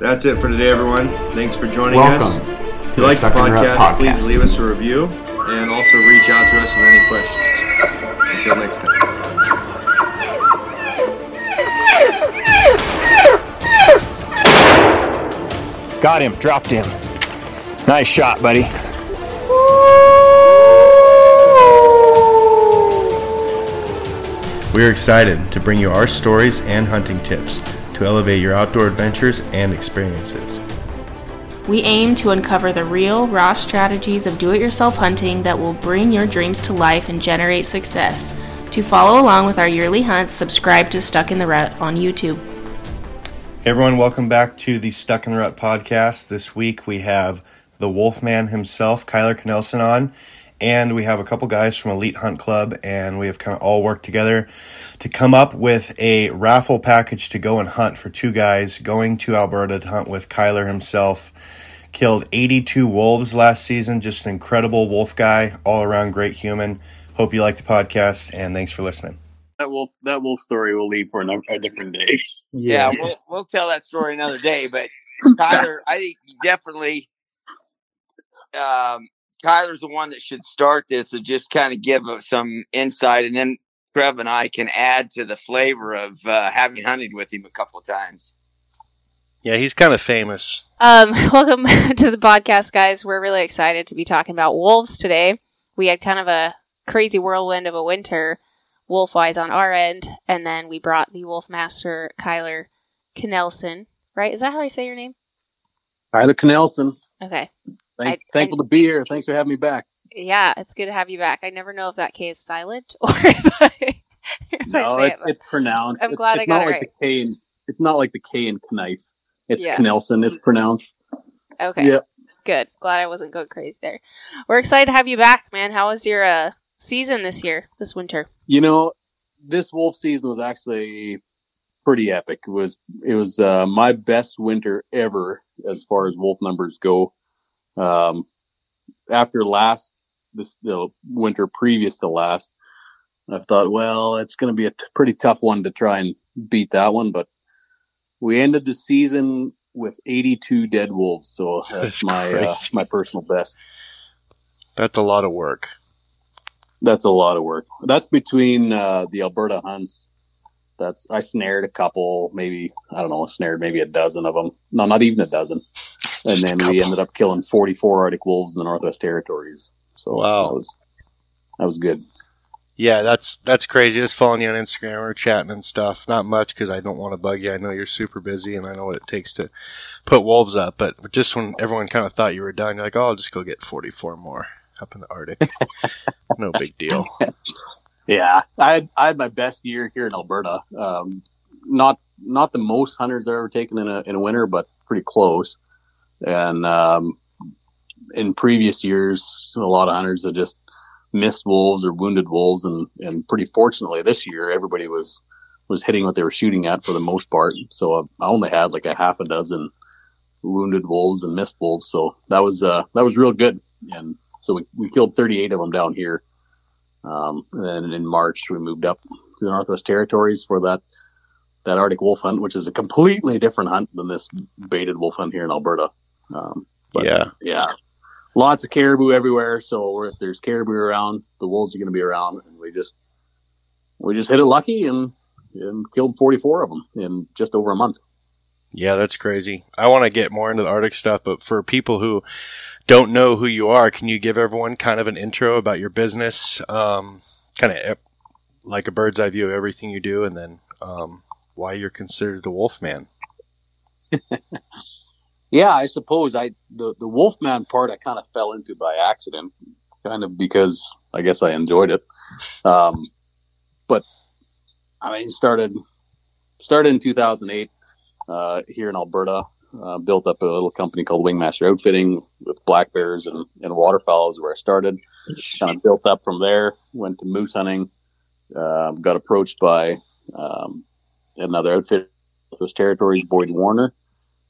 That's it for today, everyone. Thanks for joining Welcome us. to If you like the Stuck in a Rut podcast, please leave us a review and also reach out to us with any questions. Until next time. Got him. Dropped him. Nice shot, buddy. We are excited to bring you our stories and hunting tips to elevate your outdoor adventures and experiences. We aim to uncover the real, raw strategies of do it yourself hunting that will bring your dreams to life and generate success. To follow along with our yearly hunts, subscribe to Stuck in the Rut on YouTube. Everyone, welcome back to the Stuck in the Rut podcast. This week we have the Wolfman himself, Kyler Knelsen, on, and we have a couple guys from Elite Hunt Club, and we have kind of all worked together to come up with a raffle package to go and hunt for two guys going to Alberta to hunt with Kyler himself. Killed 82 wolves last season, just an incredible wolf guy, all around great human. Hope you like the podcast, and thanks for listening. that wolf that wolf story will leave for another, a different day. Yeah, we'll we'll tell that story another day. But Kyler, I think definitely um, Kyler's the one that should start this and just kind of give some insight, and then Trev and I can add to the flavor of uh, having hunted with him a couple of times. Yeah, he's kind of famous. Um, welcome to the podcast, guys. We're really excited to be talking about wolves today. We had kind of a crazy whirlwind of a winter, wolf wise on our end, and then we brought the wolf master Kyler Knelsen. Right? Is that how I say your name? Kyler Knelsen, Okay. Thank, I- thankful to be here. Thanks for having me back. Yeah, it's good to have you back. I never know if that K is silent or if I, if I No, say it's, it. it's pronounced. I'm it's, glad it's I got not it like the K in, it's not like the K in knife. It's Yeah. Knelsen. It's pronounced. Okay. Yep. Good. Glad I wasn't going crazy there. We're excited to have you back, man. How was your uh, season this year, this winter? You know, this wolf season was actually pretty epic. It was it was uh, my best winter ever as far as wolf numbers go. Um, after last this the winter previous to last, I thought, well, it's going to be a t- pretty tough one to try and beat that one, but we ended the season with 82 dead wolves, so that's, That's my uh, my personal best. That's a lot of work. That's a lot of work. That's between uh, the Alberta hunts. That's I snared a couple, maybe I don't know, snared maybe a dozen of them. No, not even a dozen. And then we ended up killing 44 Arctic wolves in the Northwest Territories. So Wow. that was that was good. Yeah, that's that's crazy. Just following you on Instagram, we're chatting and stuff. Not much because I don't want to bug you. I know you're super busy, and I know what it takes to put wolves up. But just when everyone kind of thought you were done, you're like, "Oh, I'll just go get 44 more up in the Arctic." no big deal. Yeah, I had, I had my best year here in Alberta. Um, not not the most hunters I've ever taken in a in a winter, but pretty close. And um, in previous years, a lot of hunters have just missed wolves or wounded wolves, and and pretty fortunately this year, everybody was was hitting what they were shooting at for the most part. So I only had like a half a dozen wounded wolves and missed wolves. So that was uh, that was real good. And so we, we killed 38 of them down here. Um, and then in March, we moved up to the Northwest Territories for that that Arctic wolf hunt, which is a completely different hunt than this baited wolf hunt here in Alberta. Um, but yeah, yeah, lots of caribou everywhere. So if there's caribou around, the wolves are going to be around, and we just we just hit it lucky and and killed 44 of them in just over a month. yeah, that's crazy. I want to get more into the Arctic stuff, but for people who don't know who you are, can you give everyone kind of an intro about your business? Um, kind of like a bird's eye view of everything you do, and then um, why you're considered the Wolfman. Yeah, I suppose I the the Wolfman part I kind of fell into by accident, kind of because I guess I enjoyed it. Um, but I mean, started started in 2008 uh, here in Alberta. Uh, built up a little company called Wingmaster Outfitting with black bears and, and waterfowl is where I started. Kind of built up from there. Went to moose hunting. Uh, got approached by um, another outfit, those territories, Boyd Warner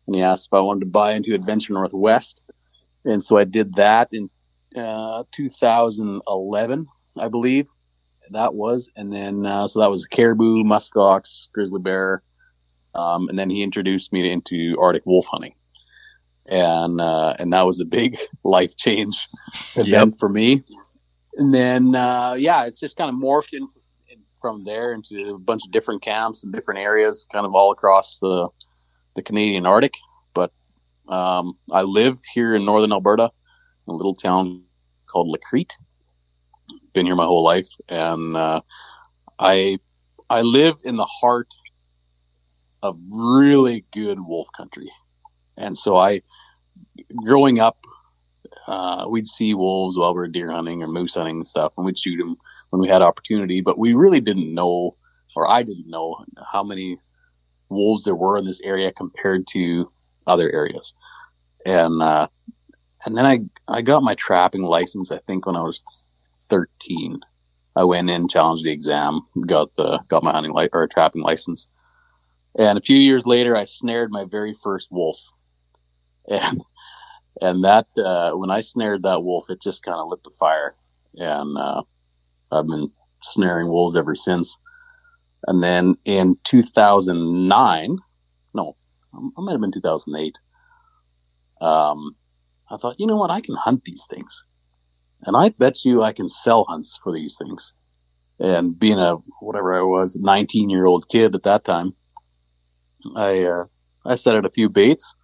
and he asked if I wanted to buy into Adventure Northwest. And so I did that in uh, 2011, I believe that was. And then, uh, so that was caribou, muskox, grizzly bear, Um, and then he introduced me into Arctic wolf hunting, and uh, and that was a big life change event for me. And then uh, yeah, it's just kind of morphed in, in from there into a bunch of different camps and different areas, kind of all across the the Canadian Arctic. But um, I live here in northern Alberta, in a little town called La Crete. Been here my whole life, and uh, I I live in the heart of really good wolf country, and so I, growing up, uh, we'd see wolves while we were deer hunting or moose hunting and stuff, and we'd shoot them when we had opportunity. But we really didn't know, or I didn't know, how many wolves there were in this area compared to other areas, and uh, and then I I got my trapping license. I think when I was thirteen. I went in, challenged the exam, got the got my hunting li- or trapping license, and a few years later, I snared my very first wolf, and and that uh, when I snared that wolf, it just kind of lit the fire, and uh, I've been snaring wolves ever since. And then in 2009, no, I might have been 2008. Um, I thought, you know what, I can hunt these things. And I bet you I can sell hunts for these things. And being a whatever I was, 19 year old kid at that time, I uh, I set out a few baits,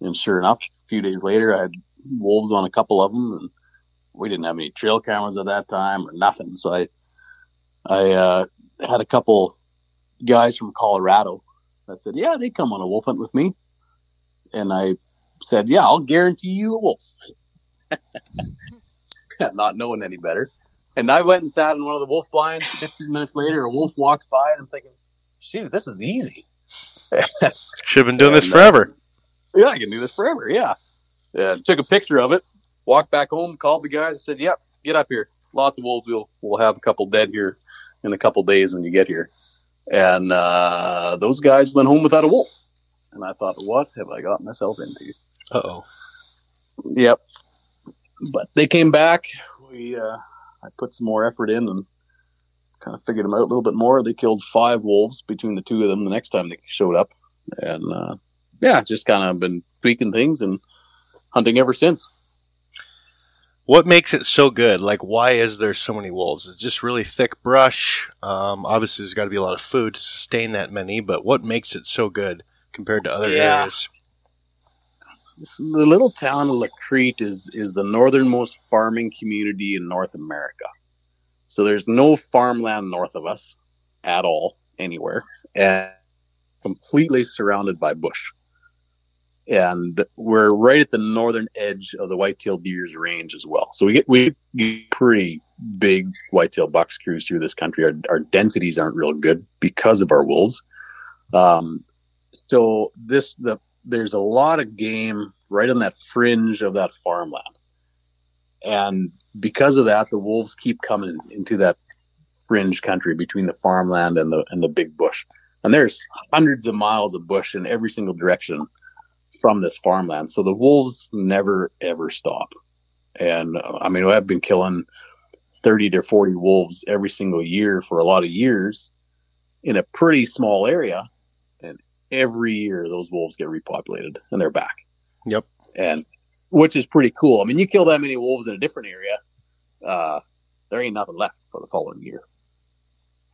and sure enough, a few days later, I had wolves on a couple of them, and we didn't have any trail cameras at that time or nothing. So I I uh, had a couple guys from Colorado that said, "Yeah, they come on a wolf hunt with me," and I said, "Yeah, I'll guarantee you a wolf." not knowing any better. And I went and sat in one of the wolf blinds. 15 minutes later, a wolf walks by, and I'm thinking, shoot, this is easy. Should have been doing this And, uh, forever. yeah, I can do this forever. Yeah. yeah. Took a picture of it, walked back home, called the guys, and said, yep, get up here. Lots of wolves. We'll, we'll have a couple dead here in a couple days when you get here. And uh, those guys went home without a wolf. And I thought, what have I got myself into? Uh oh. Yep. But they came back. We uh, I put some more effort in and kind of figured them out a little bit more. They killed five wolves between the two of them the next time they showed up, and uh, yeah, just kind of been tweaking things and hunting ever since. What makes it so good? Like, why is there so many wolves? It's just really thick brush. Um, obviously, there's got to be a lot of food to sustain that many, but what makes it so good compared to other Yeah. areas? This, the little town of La Crete is is the northernmost farming community in North America. So there's no farmland north of us at all anywhere, and completely surrounded by bush. And we're right at the northern edge of the white-tailed deer's range as well. So we get we get pretty big white-tailed bucks cruise through this country. Our, our densities aren't real good because of our wolves. Um, so this the there's a lot of game right on that fringe of that farmland. And because of that, the wolves keep coming into that fringe country between the farmland and the and the big bush. And there's hundreds of miles of bush in every single direction from this farmland. So the wolves never ever stop. And uh, I mean, I've been killing 30 to 40 wolves every single year for a lot of years in a pretty small area. And every year those wolves get repopulated and they're back. Yep. And which is pretty cool. I mean, you kill that many wolves in a different area, uh, there ain't nothing left for the following year.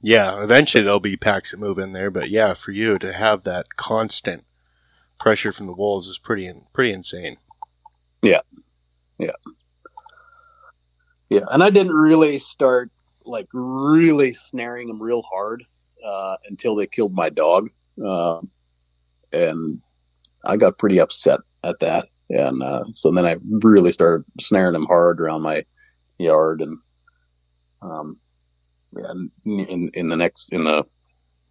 Yeah, eventually there'll be packs that move in there, but yeah, for you to have that constant pressure from the wolves is pretty pretty insane. Yeah, yeah, yeah. and I didn't really start like really snaring them real hard uh, until they killed my dog, uh, and I got pretty upset at that. And uh, so then I really started snaring them hard around my yard, and um, yeah, in in the next in the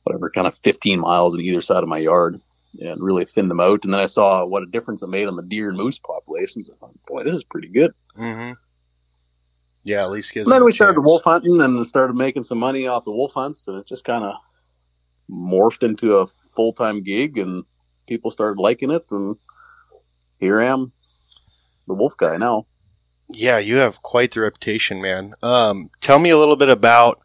whatever kind of fifteen miles on either side of my yard, and really thinned them out. And then I saw what a difference it made on the deer and moose populations. I thought, boy, this is pretty good. Mm-hmm. Yeah, at least gives. And then we started wolf hunting and started making some money off the wolf hunts, and it just kind of morphed into a full time gig, and people started liking it, and here I am, the wolf guy now. Yeah, you have quite the reputation, man. Um, tell me a little bit about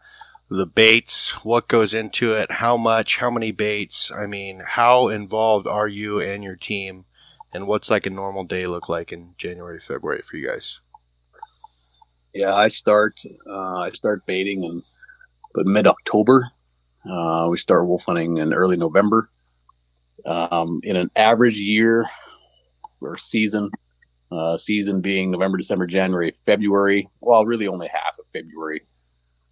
the baits, what goes into it, how much, how many baits. I mean, how involved are you and your team, and what's like a normal day look like in January, February for you guys? Yeah, I start uh, I start baiting in but mid October. Uh, we start wolf hunting in early November. Um, in an average year or season, uh, season being November, December, January, February. Well, really only half of February.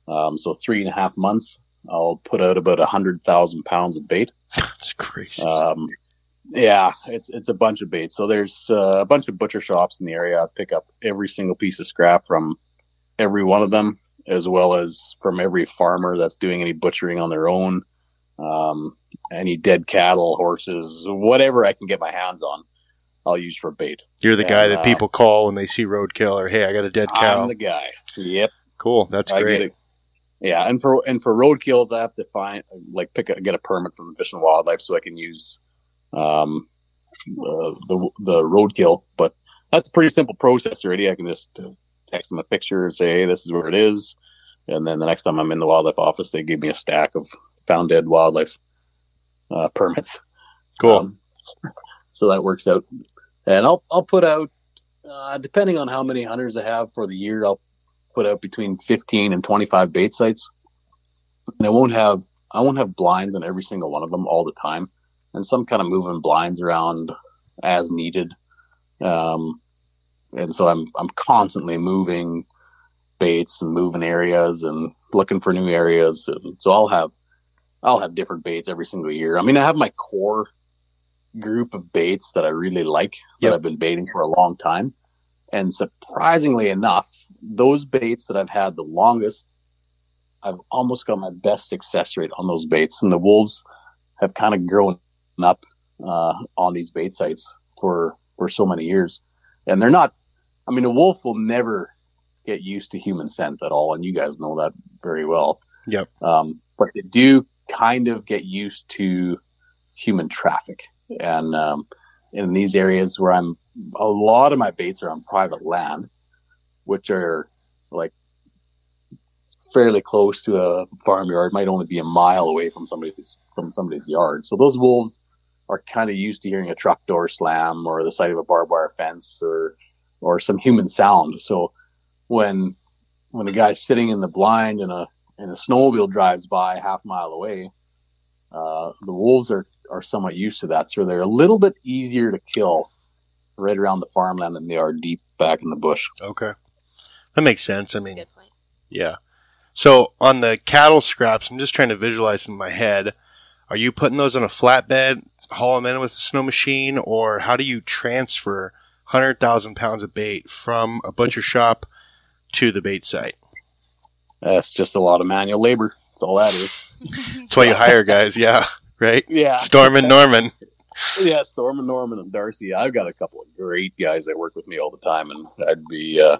Um, so three and a half months. I'll put out about a hundred thousand pounds of bait. That's crazy. Um, yeah, it's it's a bunch of bait. So there's uh, a bunch of butcher shops in the area. I pick up every single piece of scrap from every one of them, as well as from every farmer that's doing any butchering on their own. Um, any dead cattle, horses, whatever I can get my hands on. I'll use for bait. You're the and, guy that uh, people call when they see roadkill or hey, I got a dead cow. I'm the guy. Yep. cool. That's I great. Yeah, and for and for road kills, I have to find like pick a, get a permit from Fish and Wildlife so I can use um the the, the roadkill. But that's a pretty simple process already. I can just uh, text them a picture and say, "Hey, this is where it is," and then the next time I'm in the wildlife office, they give me a stack of found dead wildlife uh, permits. Cool. Um, so that works out. And I'll I'll put out uh, depending on how many hunters I have for the year, I'll put out between 15 and 25 bait sites. And I won't have I won't have blinds on every single one of them all the time. And some kind of moving blinds around as needed. Um, and so I'm I'm constantly moving baits and moving areas and looking for new areas. And so I'll have I'll have different baits every single year. I mean, I have my core group of baits that I really like Yep. that I've been baiting for a long time. And surprisingly enough, those baits that I've had the longest, I've almost got my best success rate on those baits. And the wolves have kind of grown up uh, on these bait sites for for so many years, and they're not. I mean, a wolf will never get used to human scent at all, and you guys know that very well. Yep. Um, but they do kind of get used to human traffic, and um, in these areas where I'm, a lot of my baits are on private land, which are like fairly close to a farmyard. Might only be a mile away from somebody's from somebody's yard. So those wolves are kind of used to hearing a truck door slam or the sight of a barbed wire fence or or some human sound. So when when a guy's sitting in the blind and a and a snowmobile drives by half mile away, uh, the wolves are are somewhat used to that. So they're a little bit easier to kill right around the farmland than they are deep back in the bush. Okay. That makes sense. I That's a mean, good point. yeah. So on the cattle scraps, I'm just trying to visualize in my head. Are you putting those on a flatbed, haul them in with a snow machine, or how do you transfer 100,000 pounds of bait from a butcher shop to the bait site? That's just a lot of manual labor. That's all that is. That's why you hire guys. Yeah. Right. Yeah. Storm and Norman. yeah, Storm and Norman and Darcy. I've got a couple of great guys that work with me all the time, and I'd be uh,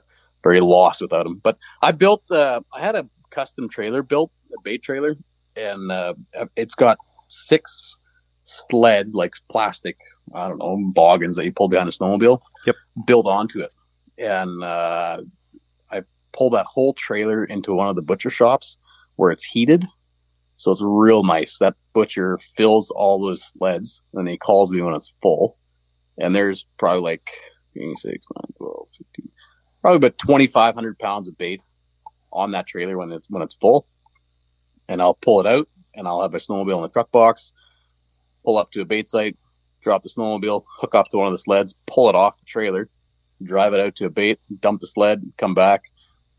very lost without them. But I built, uh, I had a custom trailer built, a bait trailer, and uh, it's got six sleds, like plastic, I don't know, boggins that you pull behind a snowmobile, Yep. built onto it. And uh, I pulled that whole trailer into one of the butcher shops where it's heated. So it's real nice. That butcher fills all those sleds and he calls me when it's full. And there's probably like 6, 9, 12, 15, probably about 2,500 pounds of bait on that trailer when it's, when it's full. And I'll pull it out and I'll have my snowmobile in the truck box, pull up to a bait site, drop the snowmobile, hook up to one of the sleds, pull it off the trailer, drive it out to a bait, dump the sled, come back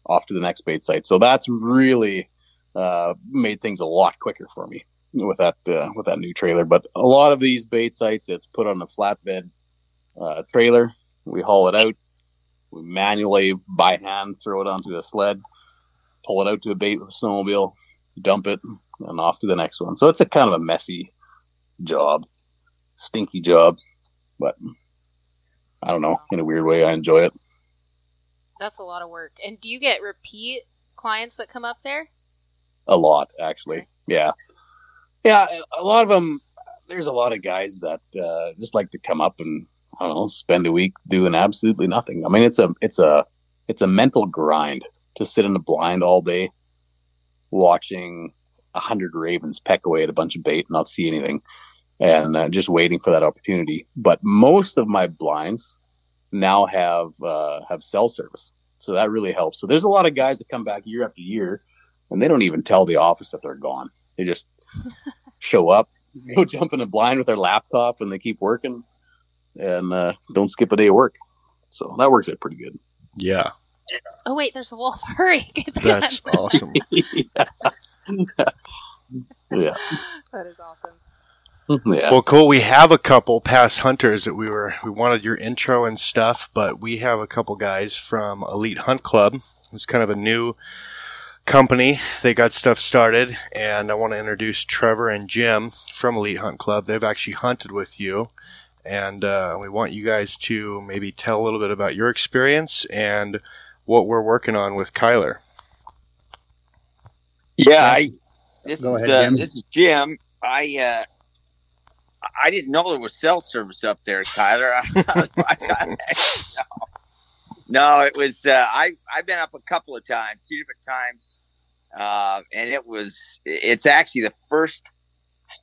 off to the next bait site. So that's really uh, made things a lot quicker for me with that uh, with that new trailer. But a lot of these bait sites, it's put on a flatbed uh, trailer. We haul it out. We manually by hand throw it onto a sled, pull it out to a bait with a snowmobile, dump it, and off to the next one. So it's a kind of a messy job, stinky job, but I don't know. In a weird way, I enjoy it. That's a lot of work. And do you get repeat clients that come up there? a lot actually yeah yeah a lot of them there's a lot of guys that uh, just like to come up and i don't know spend a week doing absolutely nothing i mean it's a it's a it's a mental grind to sit in a blind all day watching a hundred ravens peck away at a bunch of bait and not see anything, and uh, just waiting for that opportunity. But most of my blinds now have uh, have cell service, so that really helps. So there's a lot of guys that come back year after year, and they don't even tell the office that they're gone. They just show up, go jump in a blind with their laptop, and they keep working, and uh, don't skip a day of work. So that works out pretty good. Yeah, Oh wait, there's a wolf. Hurry! Get the that's gun. awesome. Yeah, That is awesome. yeah. Well, cool. We have a couple past hunters that we were we wanted your intro and stuff, but we have a couple guys from Elite Hunt Club. It's kind of a new company. They got stuff started, and I want to introduce Trevor and Jim from Elite Hunt Club. They've actually hunted with you, and uh, we want you guys to maybe tell a little bit about your experience and what we're working on with Kyler. Yeah, I, this Go is ahead, uh, Jim. this is Jim. I uh, I didn't know there was cell service up there, Kyler. no. no, it was. Uh, I I've been up a couple of times, two different times, uh, and it was. It's actually the first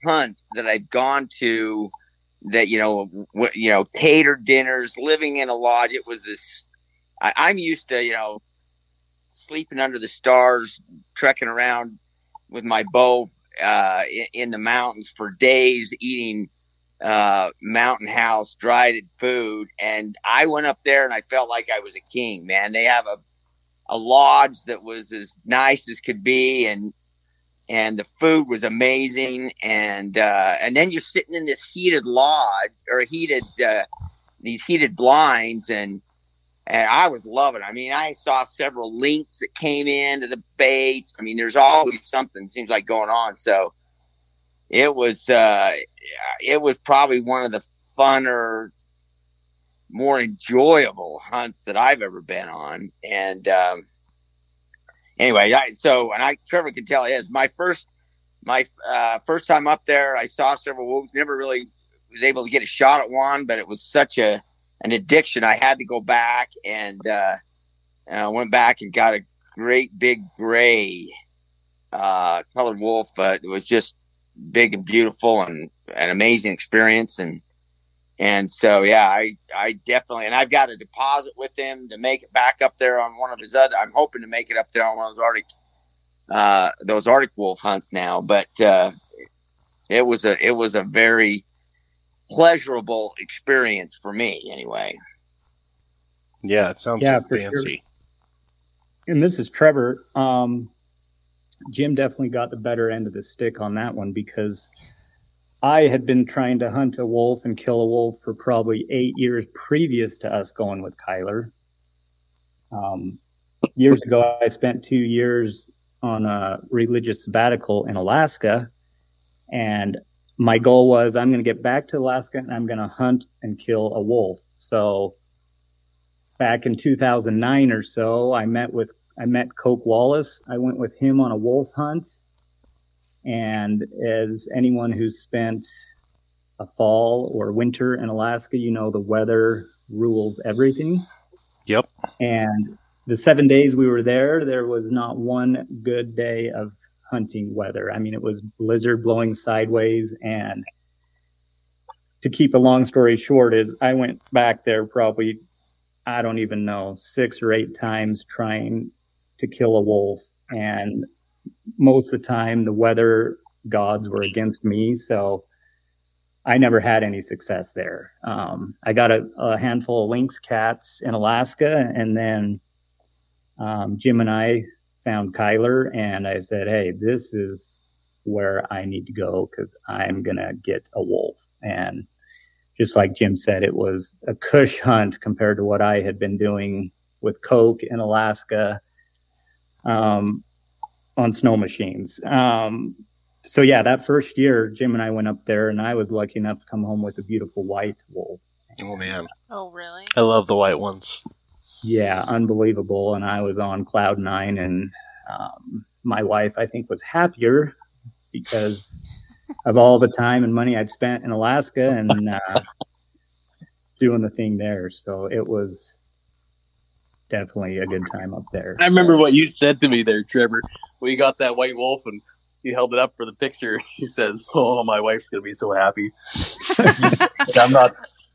hunt that I've gone to that you know w- you know catered dinners, living in a lodge. It was this. I, I'm used to you know sleeping under the stars, trekking around with my bow uh, in, in the mountains for days, eating uh, mountain house dried food. And I went up there and I felt like I was a king, man. They have a, a lodge that was as nice as could be. And, and the food was amazing. And, uh, and then you're sitting in this heated lodge or heated, uh, these heated blinds and, and I was loving. it. I mean, I saw several lynx that came into the baits. I mean, there's always something seems like going on. So it was uh, it was probably one of the funner, more enjoyable hunts that I've ever been on. And um, anyway, I, so and I Trevor can tell is my first my uh, first time up there. I saw several wolves. Never really was able to get a shot at one, but it was such a an addiction. I had to go back and uh, and I went back and got a great big gray uh, colored wolf. Uh, it was just big and beautiful and an amazing experience. And and so yeah, I I definitely and I've got a deposit with him to make it back up there on one of his other. I'm hoping to make it up there on one of those Arctic uh, those Arctic wolf hunts now. But uh, it was a it was a very pleasurable experience for me anyway. Yeah, it sounds Yeah, for fancy. and this is Trevor. Um, Jim definitely got the better end of the stick on that one because I had been trying to hunt a wolf and kill a wolf for probably eight years previous to us going with Kyler. Um, years ago, I spent two years on a religious sabbatical in Alaska, and my goal was I'm going to get back to Alaska and I'm going to hunt and kill a wolf. So back in 2009 or so, I met with I met Coke Wallace. I went with him on a wolf hunt. And as anyone who's spent a fall or winter in Alaska, you know the weather rules everything. Yep. And the seven days we were there, there was not one good day of hunting weather. I mean, it was blizzard blowing sideways. And to keep a long story short, is I went back there probably, I don't even know, six or eight times trying to kill a wolf. And most of the time, the weather gods were against me. So I never had any success there. Um, I got a, a handful of lynx cats in Alaska, and then um, Jim and I found Kyler, and I said, "Hey, this is where I need to go because I'm gonna get a wolf." And just like Jim said, it was a cush hunt compared to what I had been doing with Coke in Alaska um, on snow machines. Um, so yeah, that first year, Jim and I went up there, and I was lucky enough to come home with a beautiful white wolf. Oh man, Oh, really? I love the white ones. Yeah, unbelievable. And I was on cloud nine, and um, my wife, I think, was happier because of all the time and money I'd spent in Alaska and uh, doing the thing there. So it was definitely a good time up there. I remember what you said to me there, Trevor. We got that white wolf and you held it up for the picture. He says, "Oh, my wife's gonna be so happy. I'm not.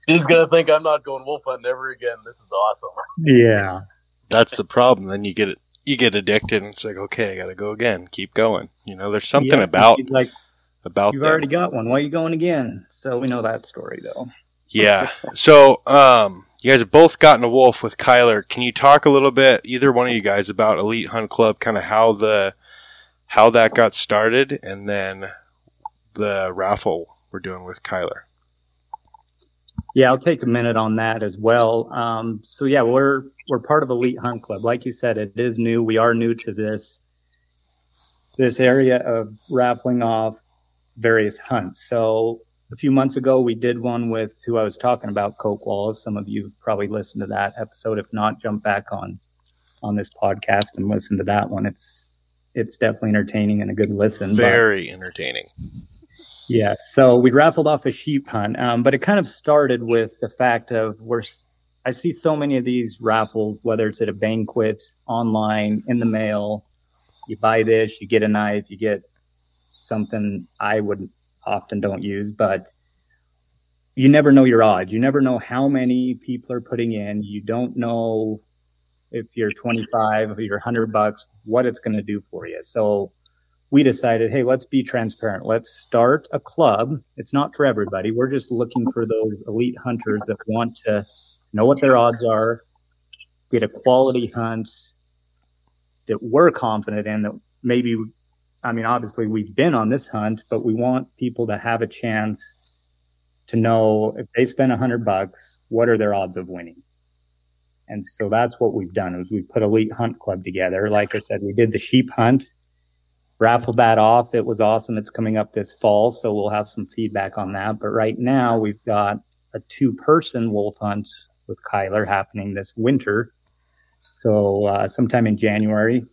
She's gonna think I'm not going wolf hunting ever again. This is awesome." Yeah, That's the problem. Then you get it. You get addicted, and it's like, okay, I got to go again. Keep going. You know, there's something Yeah, about like about you've them. already got one. Why are you going again? So we know that story though. Yeah. So, um, you guys have both gotten a wolf with Kyler. Can you talk a little bit, either one of you guys, about Elite Hunt Club, kind of how the how that got started, and then the raffle we're doing with Kyler. Yeah, I'll take a minute on that as well. Um, so yeah, we're we're part of Elite Hunt Club. Like you said, it is new. We are new to this this area of raffling off various hunts. So a few months ago, we did one with who I was talking about, Coke Wallace. Some of you probably listened to that episode. If not, jump back on on this podcast and listen to that one. It's it's definitely entertaining and a good listen. but- Very entertaining. yeah, so we raffled off a sheep hunt, um, but it kind of started with the fact of we're. I see so many of these raffles, whether it's at a banquet, online, in the mail. You buy this, you get a knife, you get something I would often don't use, but you never know your odds. You never know how many people are putting in. You don't know if you're 25, if you're 100 bucks, what it's going to do for you. So we decided, hey, let's be transparent. Let's start a club. It's not for everybody. We're just looking for those elite hunters that want to know what their odds are, get a quality hunt that we're confident in that maybe I mean obviously we've been on this hunt, but we want people to have a chance to know if they spend a hundred bucks, what are their odds of winning? And so that's what we've done is we put Elite Hunt Club together. Like I said, we did the sheep hunt, raffled that off. It was awesome. It's coming up this fall, so we'll have some feedback on that. But right now we've got a two person wolf hunt with Kyler happening this winter. So uh, sometime in January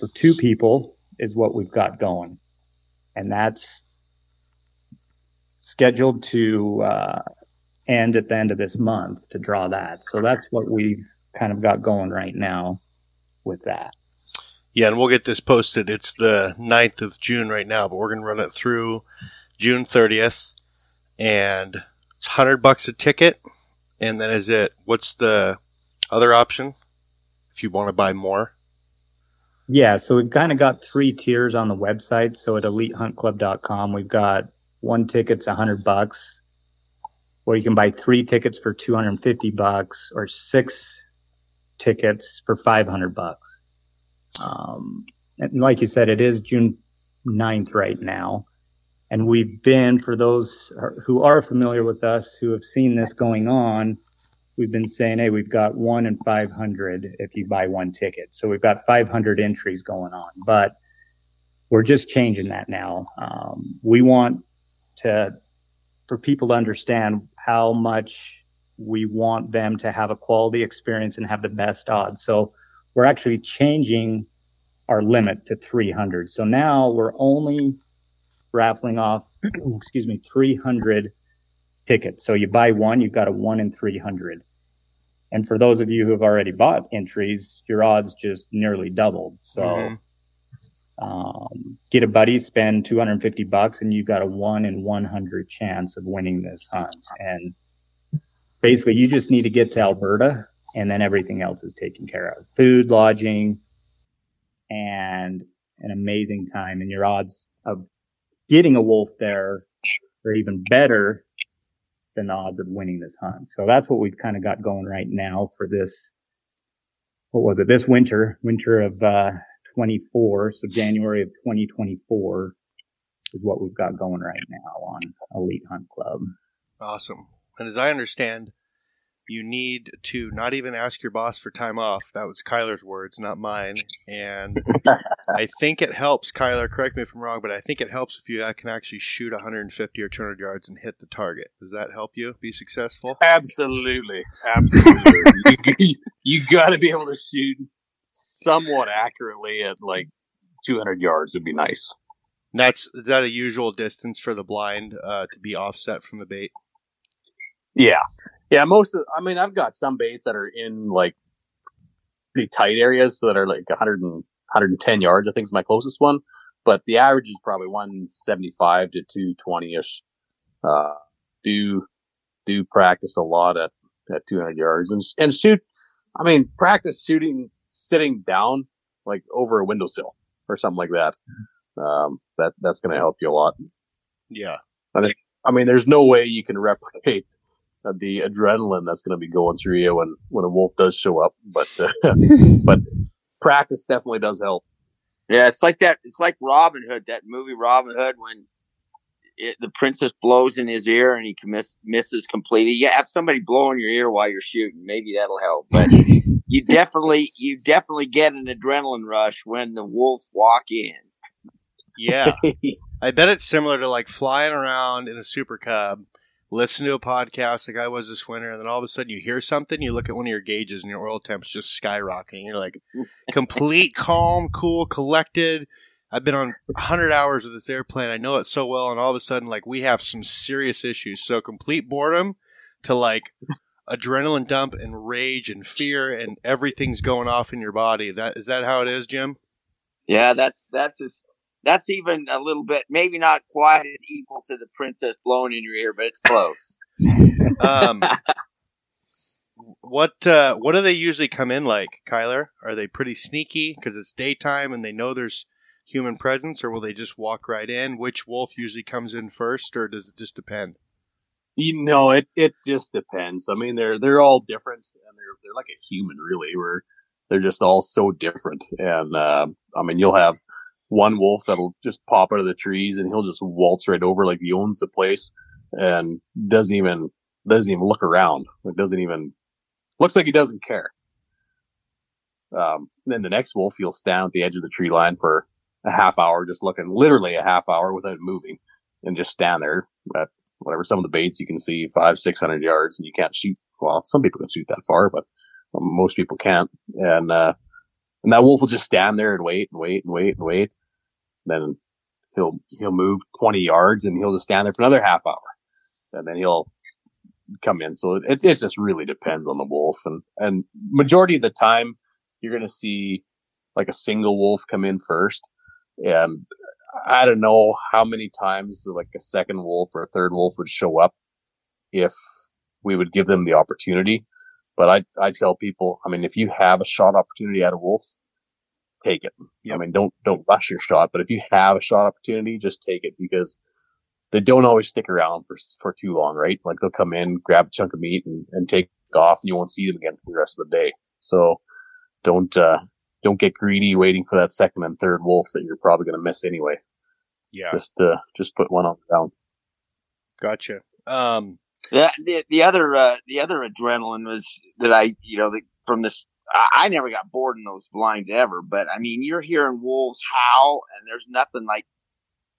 for two people is what we've got going. And that's scheduled to uh, end at the end of this month to draw that. So that's what we've kind of got going right now with that. Yeah, and we'll get this posted. It's the 9th of June right now, but we're going to run it through June 30th. And it's 100 bucks a ticket. And then is it, what's the other option if you want to buy more? Yeah, so we've kind of got three tiers on the website. So at elitehuntclub.com, we've got one ticket's 100 bucks, or you can buy three tickets for 250 bucks, or six tickets for 500 bucks. Um, and like you said, it is June 9th right now. And we've been, for those who are familiar with us, who have seen this going on, we've been saying, hey, we've got one in 500 if you buy one ticket. So we've got 500 entries going on, but we're just changing that now. Um, we want to, for people to understand how much we want them to have a quality experience and have the best odds. So we're actually changing our limit to 300. So now we're only raffling off, excuse me, 300 tickets. So you buy one, you've got a one in 300. And for those of you who have already bought entries, your odds just nearly doubled. So Mhm. um, get a buddy, spend 250 bucks, and you've got a one in 100 chance of winning this hunt. And basically, you just need to get to Alberta, and then everything else is taken care of food, lodging, and an amazing time. And your odds of getting a wolf there are even better the odds of winning this hunt. So that's what we've kind of got going right now for this. What was it? This winter, winter of uh, 24. So January of 2024 is what we've got going right now on Elite Hunt Club. Awesome. And as I understand, you need to not even ask your boss for time off. That was Kyler's words, not mine. And I think it helps, Kyler, correct me if I'm wrong, but I think it helps if you can actually shoot 150 or 200 yards and hit the target. Does that help you be successful? Absolutely, absolutely. you you got to be able to shoot somewhat accurately at like 200 yards would be nice. And that's is that a usual distance for the blind uh, to be offset from the bait? Yeah, yeah. Most of, I mean, I've got some baits that are in like pretty tight areas that are like 100 and, 110 yards. I think is my closest one, but the average is probably 175 to 220 ish. Uh, do do practice a lot at at 200 yards and and shoot. I mean, practice shooting sitting down like over a windowsill or something like that. Um, that that's going to help you a lot. Yeah. I think. I mean, there's no way you can replicate the adrenaline that's going to be going through you when when a wolf does show up. But uh, but practice definitely does help. Yeah, it's like that. It's like Robin Hood, that movie Robin Hood, when it, the princess blows in his ear and he miss, misses completely. You have somebody blow in your ear while you're shooting. Maybe that'll help. But you definitely, you definitely get an adrenaline rush when the wolves walk in. Yeah. I bet it's similar to like flying around in a super cub, listen to a podcast like I was this winter, and then all of a sudden you hear something, you look at one of your gauges and your oil temp's just skyrocketing. You're like complete calm, cool, collected. I've been on 100 hours with this airplane. I know it so well, and all of a sudden, like we have some serious issues. So complete boredom to like adrenaline dump and rage and fear and everything's going off in your body. That is that how it is, Jim? Yeah, that's that's as that's even a little bit, maybe not quite as equal to the princess blowing in your ear, but it's close. Um, what uh, what do they usually come in like, Kyler? Are they pretty sneaky because it's daytime and they know there's human presence, or will they just walk right in? Which wolf usually comes in first, or does it just depend? You know, it it just depends. I mean, they're they're all different, and they're they're like a human, really. Where they're just all so different. And uh, I mean, you'll have one wolf that'll just pop out of the trees, and he'll just waltz right over like he owns the place, and doesn't even doesn't even look around. It doesn't even looks like he doesn't care. Um, then the next wolf, you'll stand at the edge of the tree line for a half hour, just looking literally a half hour without moving, and just stand there at whatever some of the baits you can see five, six hundred yards, and you can't shoot. Well, some people can shoot that far, but most people can't. And uh, and that wolf will just stand there and wait and wait and wait and wait. Then he'll he'll move twenty yards, and he'll just stand there for another half hour, and then he'll come in. So it, it just really depends on the wolf, and and majority of the time you're going to see like a single wolf come in first, and I don't know how many times like a second wolf or a third wolf would show up if we would give them the opportunity. But I I tell people, I mean, if you have a shot opportunity at a wolf, take it. Yep. I mean, don't don't rush your shot, but if you have a shot opportunity, just take it because they don't always stick around for for too long, right? Like they'll come in, grab a chunk of meat, and, and take off, and you won't see them again for the rest of the day. So don't uh, don't get greedy waiting for that second and third wolf that you're probably going to miss anyway. Yeah, Just uh, just put one on the down. gotcha. Um, The, the, the other uh, the other adrenaline was that I you know the, from this I, I never got bored in those blinds ever, but I mean you're hearing wolves howl and there's nothing like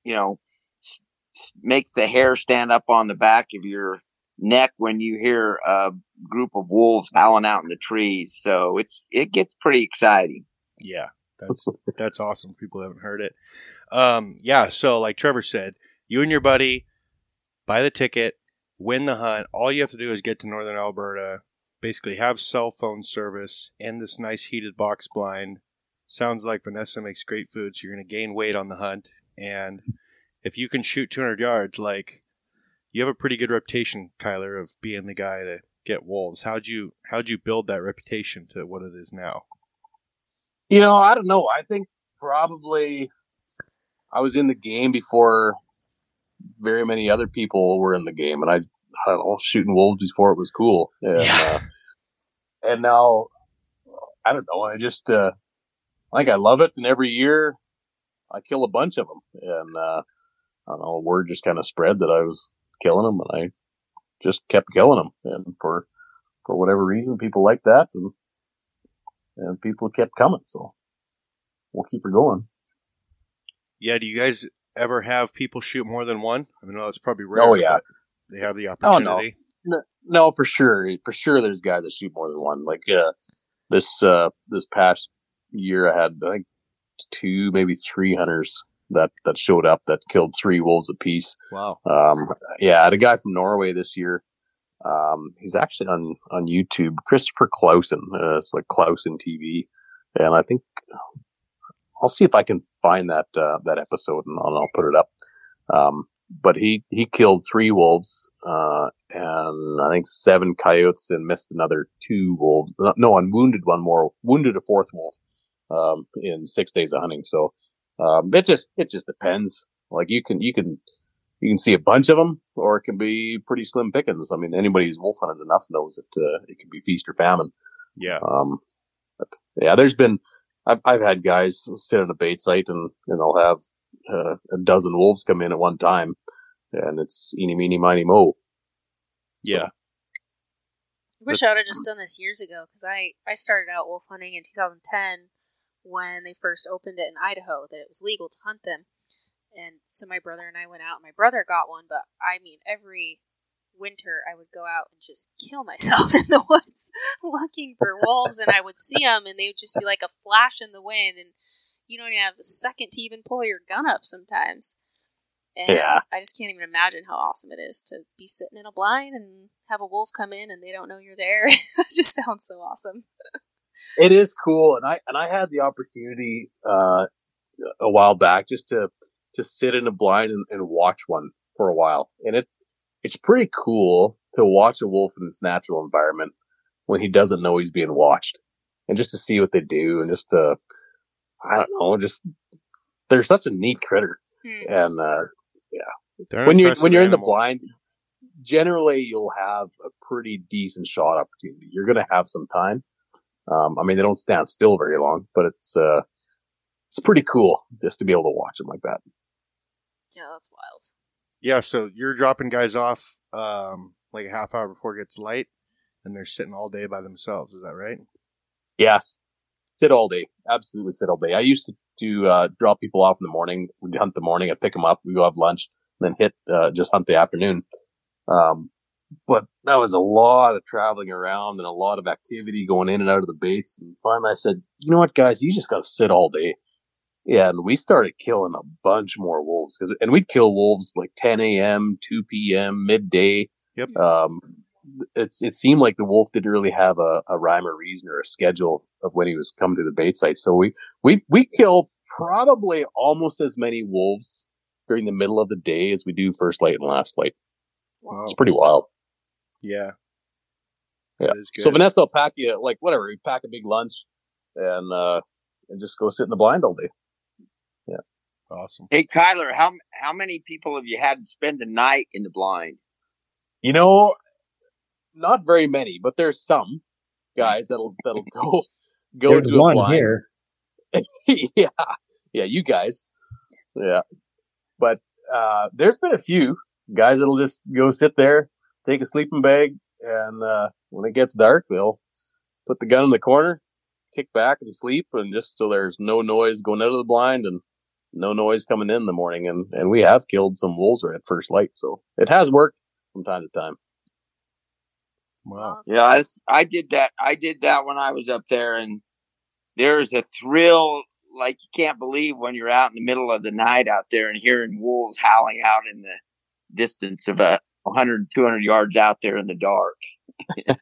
you know s- s- makes the hair stand up on the back of your neck when you hear a group of wolves howling out in the trees. So it's it gets pretty exciting. yeah, that's that's awesome. People haven't heard it. Um, yeah, so like Trevor said, you and your buddy buy the ticket, win the hunt. All you have to do is get to northern Alberta, basically have cell phone service and this nice heated box blind. Sounds like Vanessa makes great food, so you're going to gain weight on the hunt. And if you can shoot 200 yards, like you have a pretty good reputation, Kyler, of being the guy to get wolves. How'd you how'd you build that reputation to what it is now? You know, I don't know. I think probably I was in the game before very many other people were in the game, and I, I don't know, shooting wolves before it was cool. And, Yeah. uh, and now, I don't know. I just, uh, I think I love it, and every year I kill a bunch of them, and uh, I don't know, word just kind of spread that I was killing them, and I just kept killing them, and for for whatever reason, people like that, and and people kept coming, so we'll keep her going. Yeah, do you guys ever have people shoot more than one? I mean, no, it's probably rare. Oh, yeah. they have the Oh, no. No, no, for sure, for sure. There's guys that shoot more than one. Like uh, this uh, this past year, I had I think two, maybe three hunters that that showed up that killed three wolves apiece. Wow. Um, yeah, I had a guy from Norway this year. Um, he's actually on on YouTube. Christopher Clausen. Uh, it's like Clausen TV, and I think I'll see if I can find that uh, that episode and I'll, I'll put it up. Um, but he he killed three wolves uh, and I think seven coyotes and missed another two wolves. No, and wounded one more, wounded a fourth wolf um, in six days of hunting. So um, it just it just depends. Like you can you can you can see a bunch of them, or it can be pretty slim pickings. I mean, anybody who's wolf hunted enough knows that uh, it can be feast or famine. Yeah. Um, but yeah, there's been I've I've had guys sit at a bait site and and they'll have uh, a dozen wolves come in at one time, and it's eeny meeny miny mo. Yeah. I wish I would have just done this years ago because I, I started out wolf hunting in 2010 when they first opened it in Idaho that it was legal to hunt them. And so my brother and I went out. And my brother got one, but I mean, every winter I would go out and just kill myself in the woods looking for wolves, and I would see them, and they would just be like a flash in the wind, and you don't even have a second to even pull your gun up sometimes. And Yeah. I just can't even imagine how awesome it is to be sitting in a blind and have a wolf come in and they don't know you're there. it just sounds so awesome. It is cool, and I and I had the opportunity uh, a while back just to to sit in a blind and, and watch one for a while, and it it's pretty cool to watch a wolf in its natural environment when he doesn't know he's being watched, and just to see what they do, and just to I don't know, just they're such a neat critter, Hmm. and uh, They're when you're when you're in the blind, generally you'll have a pretty decent shot opportunity. You're going to have some time. Um, I mean, they don't stand still very long, but it's uh, it's pretty cool just to be able to watch them like that. Yeah, that's wild. Yeah, so you're dropping guys off um, like a half hour before it gets light, and they're sitting all day by themselves. Is that right? Yes, sit all day. Absolutely sit all day. I used to to uh, drop people off in the morning. We'd hunt the morning. I'd pick them up. We go have lunch, then hit uh, just hunt the afternoon. Um, but that was a lot of traveling around and a lot of activity going in and out of the baits. And finally, I said, "You know what, guys? You just got to sit all day." Yeah, and we started killing a bunch more wolves because, and we'd kill wolves like 10 a.m., 2 p.m., midday. Yep. Um, it's it seemed like the wolf didn't really have a, a rhyme or reason or a schedule of when he was coming to the bait site. So we we we kill probably almost as many wolves during the middle of the day as we do first light and last light. Wow. It's pretty wild. Yeah. Yeah. That is good. So Vanessa will pack you like whatever. We pack a big lunch and uh and just go sit in the blind all day. Awesome. Hey, Kyler, how how many people have you had spend the night in the blind? You know, not very many, but there's some guys that'll that'll go go There's to a one blind. here. yeah, yeah, you guys, yeah. But uh, there's been a few guys that'll just go sit there, take a sleeping bag, and uh, when it gets dark, they'll put the gun in the corner, kick back and sleep, and just so there's no noise going out of the blind and no noise coming in in the morning. And and we have killed some wolves right at first light, so it has worked from time to time. Wow. Yeah, I, I did that. I did that when I was up there, and there's a thrill like you can't believe when you're out in the middle of the night out there and hearing wolves howling out in the distance of a 100, 200 yards out there in the dark.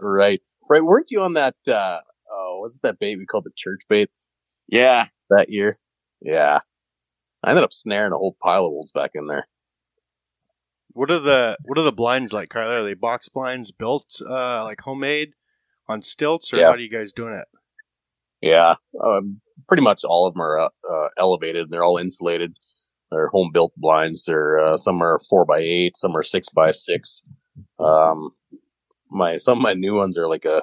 Right, right. Weren't you on that? uh Oh, wasn't that bait we called the church bait? Yeah, that year. Yeah. I ended up snaring a whole pile of wolves back in there. What are the what are the blinds like, Kyler? Are they box blinds built uh, like homemade on stilts, or Yeah. how do you guys doing it? Yeah. Um, pretty much all of them are uh, uh, elevated and they're all insulated. They're home built blinds. They're, uh, some are four by eight, some are six by six. Um, my, some of my new ones are like a,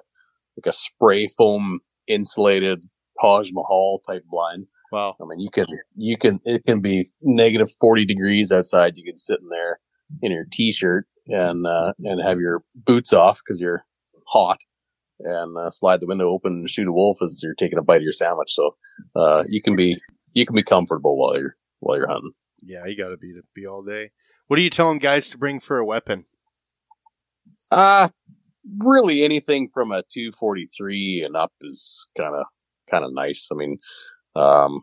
like a spray foam insulated Taj Mahal type blind. Wow. I mean, you can, you can, it can be negative 40 degrees outside. You can sit in there in your t-shirt and, uh, and have your boots off because you're hot and uh, slide the window open and shoot a wolf as you're taking a bite of your sandwich. So, uh, you can be, you can be comfortable while you're, while you're hunting. Yeah, you got to be to be all day. What are you telling guys to bring for a weapon? Uh, really anything from a 243 and up is kind of, kind of nice. I mean, um,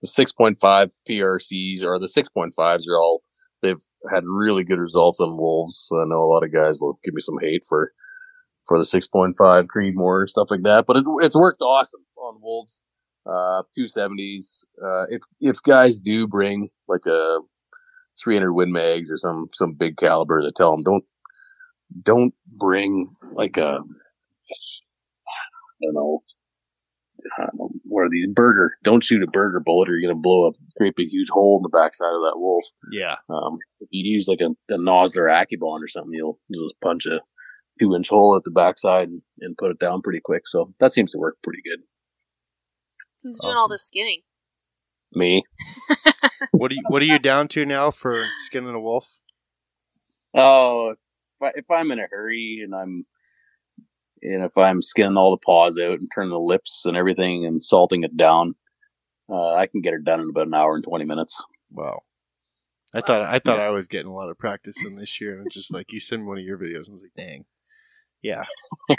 the 6.5 PRCs or the 6.5s are all, they've, had really good results on wolves. I know a lot of guys will give me some hate for for the 6.5 Creedmoor stuff like that, but it, it's worked awesome on wolves. Uh, 270s. Uh, if if guys do bring like a 300 Win Mags or some some big caliber, to tell them don't don't bring like a I don't know know, what are these Berger? Don't shoot a Berger bullet, or you're gonna blow a great big huge hole in the backside of that wolf. Yeah. Um, if you use like a, a Nosler AccuBond or something, you'll you'll just punch a two inch hole at the backside and, and put it down pretty quick. So that seems to work pretty good. Who's doing all the skinning? Me, What are you What are you down to now for skinning a wolf? oh, if, I, if I'm in a hurry and I'm and if I'm skinning all the paws out and turning the lips and everything and salting it down, uh, I can get it done in about an hour and twenty minutes. Wow. I thought I thought I was getting a lot of practice in this year, and it's just like you send one of your videos, and I was like, "Dang, yeah."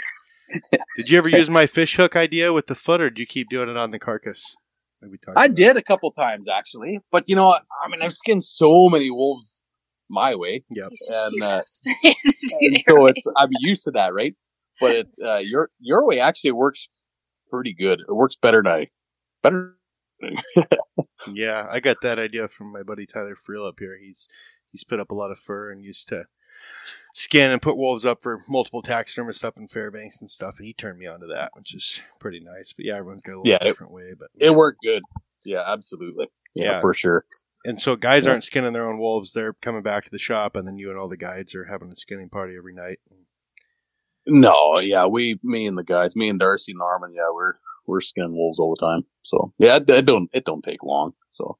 did you ever use my fish hook idea with the foot, or did you keep doing it on the carcass? We I about? did a couple times actually, but you know? I mean, I've skinned so many wolves my way, Yep. And, uh, fast to do and so it's I'm used to that, right? But it, uh, your your way actually works pretty good. It works better than I better. Yeah, I got that idea from my buddy Tyler Friel up here. He's he's put up a lot of fur and used to skin and put wolves up for multiple taxidermists up in Fairbanks and stuff, and he turned me onto that, which is pretty nice. But yeah, everyone's got a little Yeah, it- different way. But It worked good. Yeah, absolutely. Yeah, Yeah. for sure. And so guys aren't skinning their own wolves; they're coming back to the shop, and then you and all the guides are having a skinning party every night. No, yeah, we, me and the guys, me and Darcy and Norman, yeah, we're we're skinning wolves all the time. So yeah, it, it don't it don't take long. So,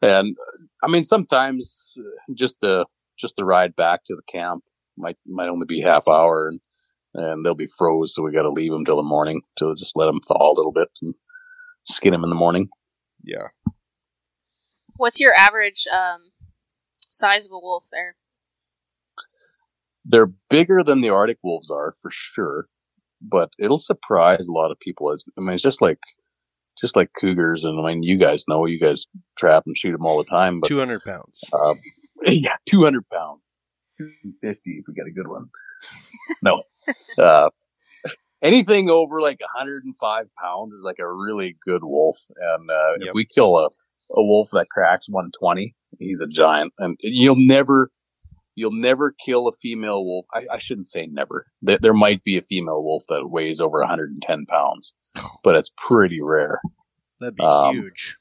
and I mean, sometimes uh, just the just the ride back to the camp might might only be half hour, and and they'll be froze, so we got to leave them till the morning to just let them thaw a little bit and skin them in the morning. Yeah, What's your average um, size of a wolf there? They're bigger than the Arctic wolves are for sure, but it'll surprise a lot of people. As I mean, it's just like just like cougars, and I mean, you guys know, you guys trap and shoot them all the time, but two hundred pounds. uh, yeah, two hundred pounds, two fifty if we get a good one. No, uh, anything over like hundred and five pounds is like a really good wolf, and uh, Yep. if we kill a a wolf that cracks one twenty, he's a giant, and you'll never. You'll never kill a female wolf. I, I shouldn't say never. There, there might be a female wolf that weighs over 110 pounds, but it's pretty rare. That'd be um, huge.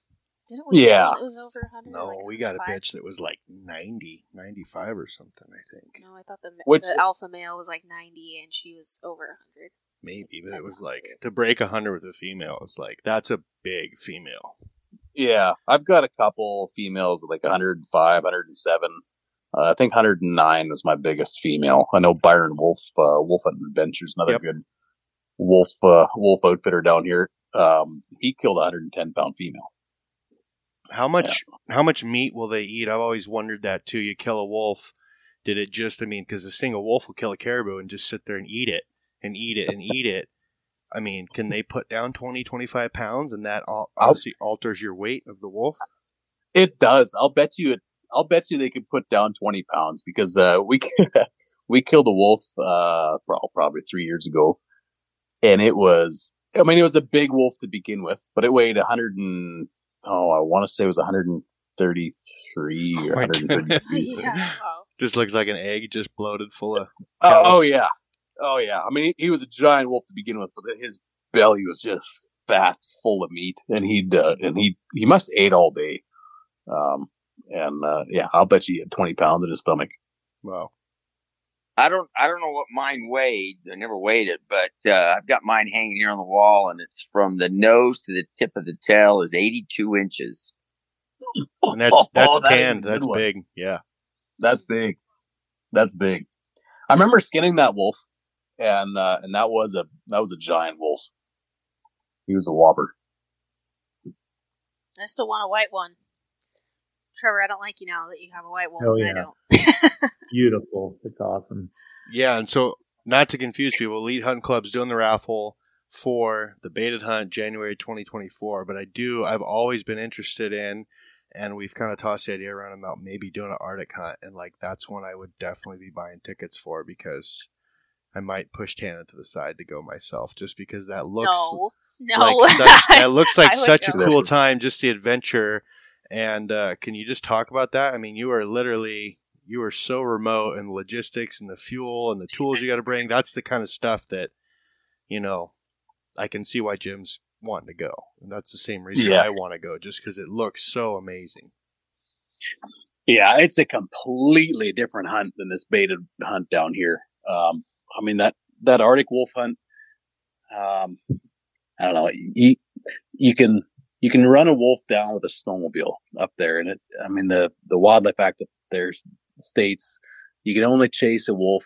Didn't we Yeah. It was over 100. No, like we got a bitch that was like 90, 95 or something. I think No, I thought the, Which- the alpha male was like 90 and she was over 100. maybe, but it was like weird. to break hundred with a female. It's like that's a big female. Yeah, I've got a couple females like 105, 107. Uh, I think 109 was my biggest female. I know Byron Wolf, uh, Wolf Adventures, another Yep. good wolf uh, wolf outfitter down here. Um, he killed a 110 pound female. How much? How much meat will they eat? I've always wondered that too. You kill a wolf, did it just? I mean, because a single wolf will kill a caribou and just sit there and eat it and eat it and eat it. I mean, can they put down 20, 25 pounds, and that obviously alters your weight of the wolf? It does. I'll bet you. It, I'll bet you they could put down 20 pounds because uh, we we killed a wolf uh, probably three years ago, and it was. I mean, it was a big wolf to begin with, but it weighed 100 and oh, I want to say it was 133 or Oh my 130. yeah. Just looks like an egg, just bloated full of. Oh, oh, yeah, oh yeah. I mean, he, he was a giant wolf to begin with, but his belly was just fat, full of meat, and he'd uh, and he he must ate all day. Um, and uh, yeah, I'll bet you had 20 pounds in his stomach. Wow. I don't I don't know what mine weighed. I never weighed it, but uh, I've got mine hanging here on the wall, and it's from the nose to the tip of the tail is 82 inches. And that's that's Oh, that is tanned. good That's one. big. Yeah. That's big. That's big. I remember skinning that wolf, and uh, and that was a that was a giant wolf. He was a whopper. I still want a white one. Trevor, I don't like you now that you have a white wolf Oh, and I don't. Beautiful. It's awesome. Yeah, and so not to confuse people, Elite Hunt Club's doing the raffle for the baited hunt January 2024. But I do, I've always been interested in and we've kind of tossed the idea around about maybe doing an Arctic hunt, and like that's one I would definitely be buying tickets for because I might push Tana to the side to go myself, just because that looks no, no. like such, that looks like I would such a cool time, just the adventure. And uh, can you just talk about that? I mean, you are literally you are so remote and logistics and the fuel and the tools you got to bring. That's the kind of stuff that you know I can see why Jim's wanting to go, and that's the same reason Yeah. I want to go, just because it looks so amazing. Yeah, it's a completely different hunt than this baited hunt down here. Um, I mean that that Arctic wolf hunt. Um, I don't know. You you can you can run a wolf down with a snowmobile up there, and it's. I mean the the wildlife act up there states you can only chase a wolf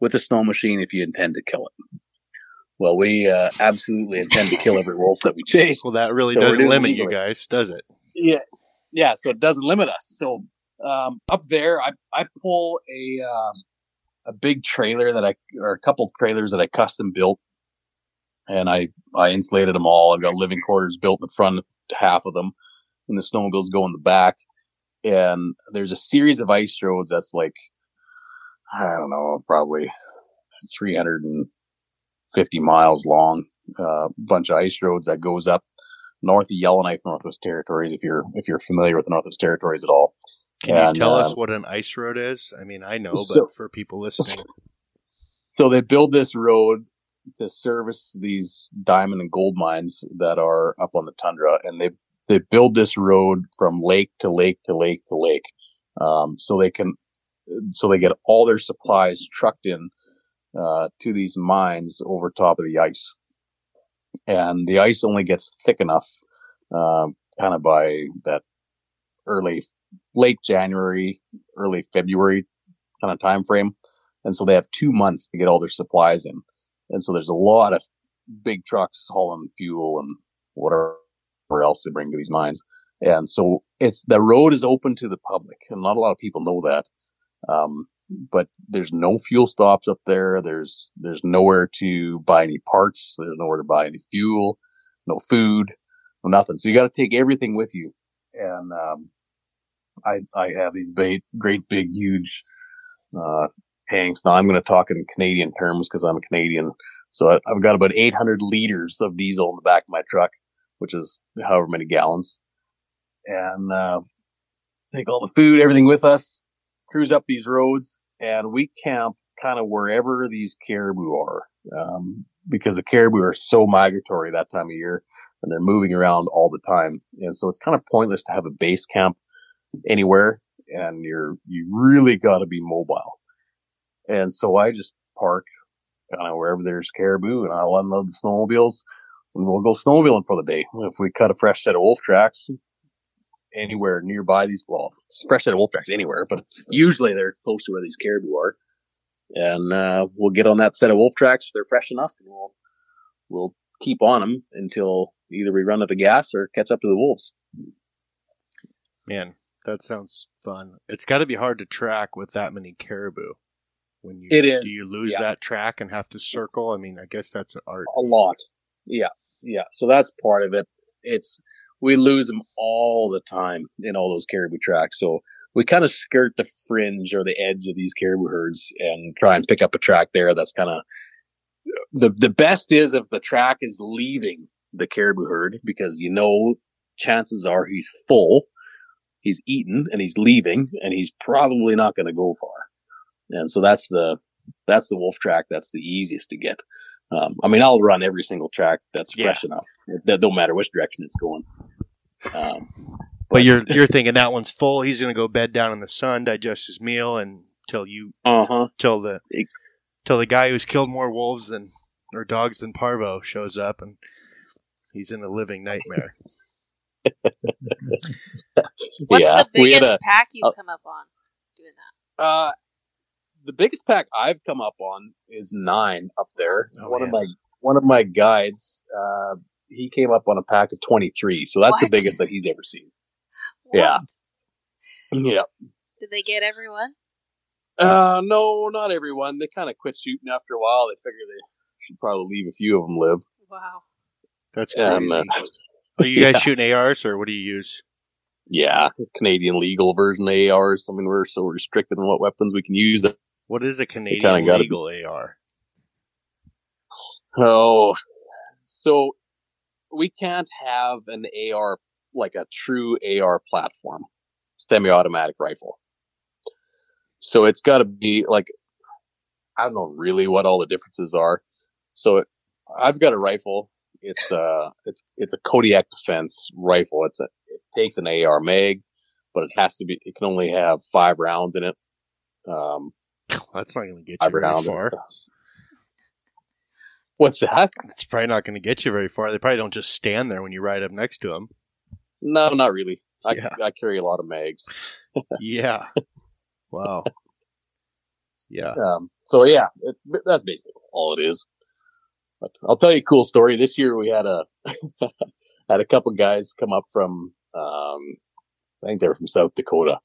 with a snow machine if you intend to kill it. Well, we uh, absolutely intend to kill every wolf that we chase. Well, that really So doesn't doing limit you guys, does it? Yeah, yeah. So it doesn't limit us. So um, up there, I I pull a um, a big trailer that I or a couple trailers that I custom built, and I I insulated them all. I've got living quarters built in the front half of them, and the snowmobiles go in the back. And there's a series of ice roads that's like I don't know, probably 350 miles long. A bunch of ice roads that goes up north of Yellowknife, Northwest Territories. If you're if you're familiar with the Northwest Territories at all, Can And, you tell uh, us what an ice road is? I mean, I know, So- but for people listening, so they build this road to service these diamond and gold mines that are up on the tundra, and they they build this road from lake to lake to lake to lake, um, so they can so they get all their supplies trucked in uh, to these mines over top of the ice, and the ice only gets thick enough, um, kind of by that early late January, early February kind of time frame and so they have two months to get all their supplies in. And so there's a lot of big trucks hauling fuel and whatever else they bring to these mines. And so it's the road is open to the public, and not a lot of people know that. Um, but there's no fuel stops up there. There's there's nowhere to buy any parts. There's nowhere to buy any fuel, no food, no nothing. So you got to take everything with you. And um, I I have these great big huge uh, tanks. Now I'm going to talk in Canadian terms because I'm a Canadian. So I, I've got about 800 liters of diesel in the back of my truck, which is however many gallons. And uh, take all the food, everything with us, cruise up these roads, and we camp kind of wherever these caribou are, um, because the caribou are so migratory that time of year, and they're moving around all the time. And so it's kind of pointless to have a base camp anywhere, and you're you really got to be mobile. And so I just park kind of wherever there's caribou, and I'll unload the snowmobiles, and we'll go snowmobiling for the day. If we cut a fresh set of wolf tracks anywhere nearby these, well, fresh set of wolf tracks anywhere, but usually they're close to where these caribou are, and uh, we'll get on that set of wolf tracks if they're fresh enough, and we'll we'll keep on them until either we run out of gas or catch up to the wolves. man, that sounds fun. It's got to be hard to track with that many caribou. When you It is, do you lose yeah. that track and have to circle? I mean, I guess that's art. a lot. Yeah, yeah. So that's part of it. It's we lose them all the time in all those caribou tracks. So we kind of skirt the fringe or the edge of these caribou herds and try and pick up a track there. That's kind of the the best is if the track is leaving the caribou herd because you know chances are he's full, he's eaten, and he's leaving, and he's probably not going to go far. And so that's the that's the wolf track. That's the easiest to get. Um, I mean, I'll run every single track that's Yeah. fresh enough. That don't matter which direction it's going. Um, But you're you're thinking that one's full. He's going to go bed down in the sun, digest his meal, and till you uh huh. till the Ex- till the guy who's killed more wolves than or dogs than parvo shows up, and he's in a living nightmare. What's yeah, the biggest a- pack you've uh, come up on doing that? Uh, the biggest pack I've come up on is nine up there. Oh, one of my one of my guides, uh, he came up on a pack of twenty three. So that's What? the biggest that he's ever seen. Yeah. What? Yeah. Did they get everyone? Uh, no, not everyone. They kind of quit shooting after a while. They figure they should probably leave a few of them live. Wow. That's crazy. Um, uh, Are you guys yeah. shooting ARs or what do you use? Yeah, Canadian legal version of ARs. I mean, we're so restricted on what weapons we can use. What is a Canadian legal AR? Oh, so we can't have an AR like a true AR platform, semi-automatic rifle. So it's got to be like I don't know really what all the differences are. So it, I've got a rifle. It's uh it's it's a Kodiak Defense rifle. It's a it takes an AR mag, but it has to be it can only have five rounds in it. Um, That's not going to get you very far. What's that? It's probably not going to get you very far. They probably don't just stand there when you ride up next to them. No, not really. I, Yeah. I carry a lot of mags. Yeah. wow. Yeah. Um, so yeah, it, that's basically all it is. But I'll tell you a cool story. This year we had a had a couple guys come up from um, I think they were from South Dakota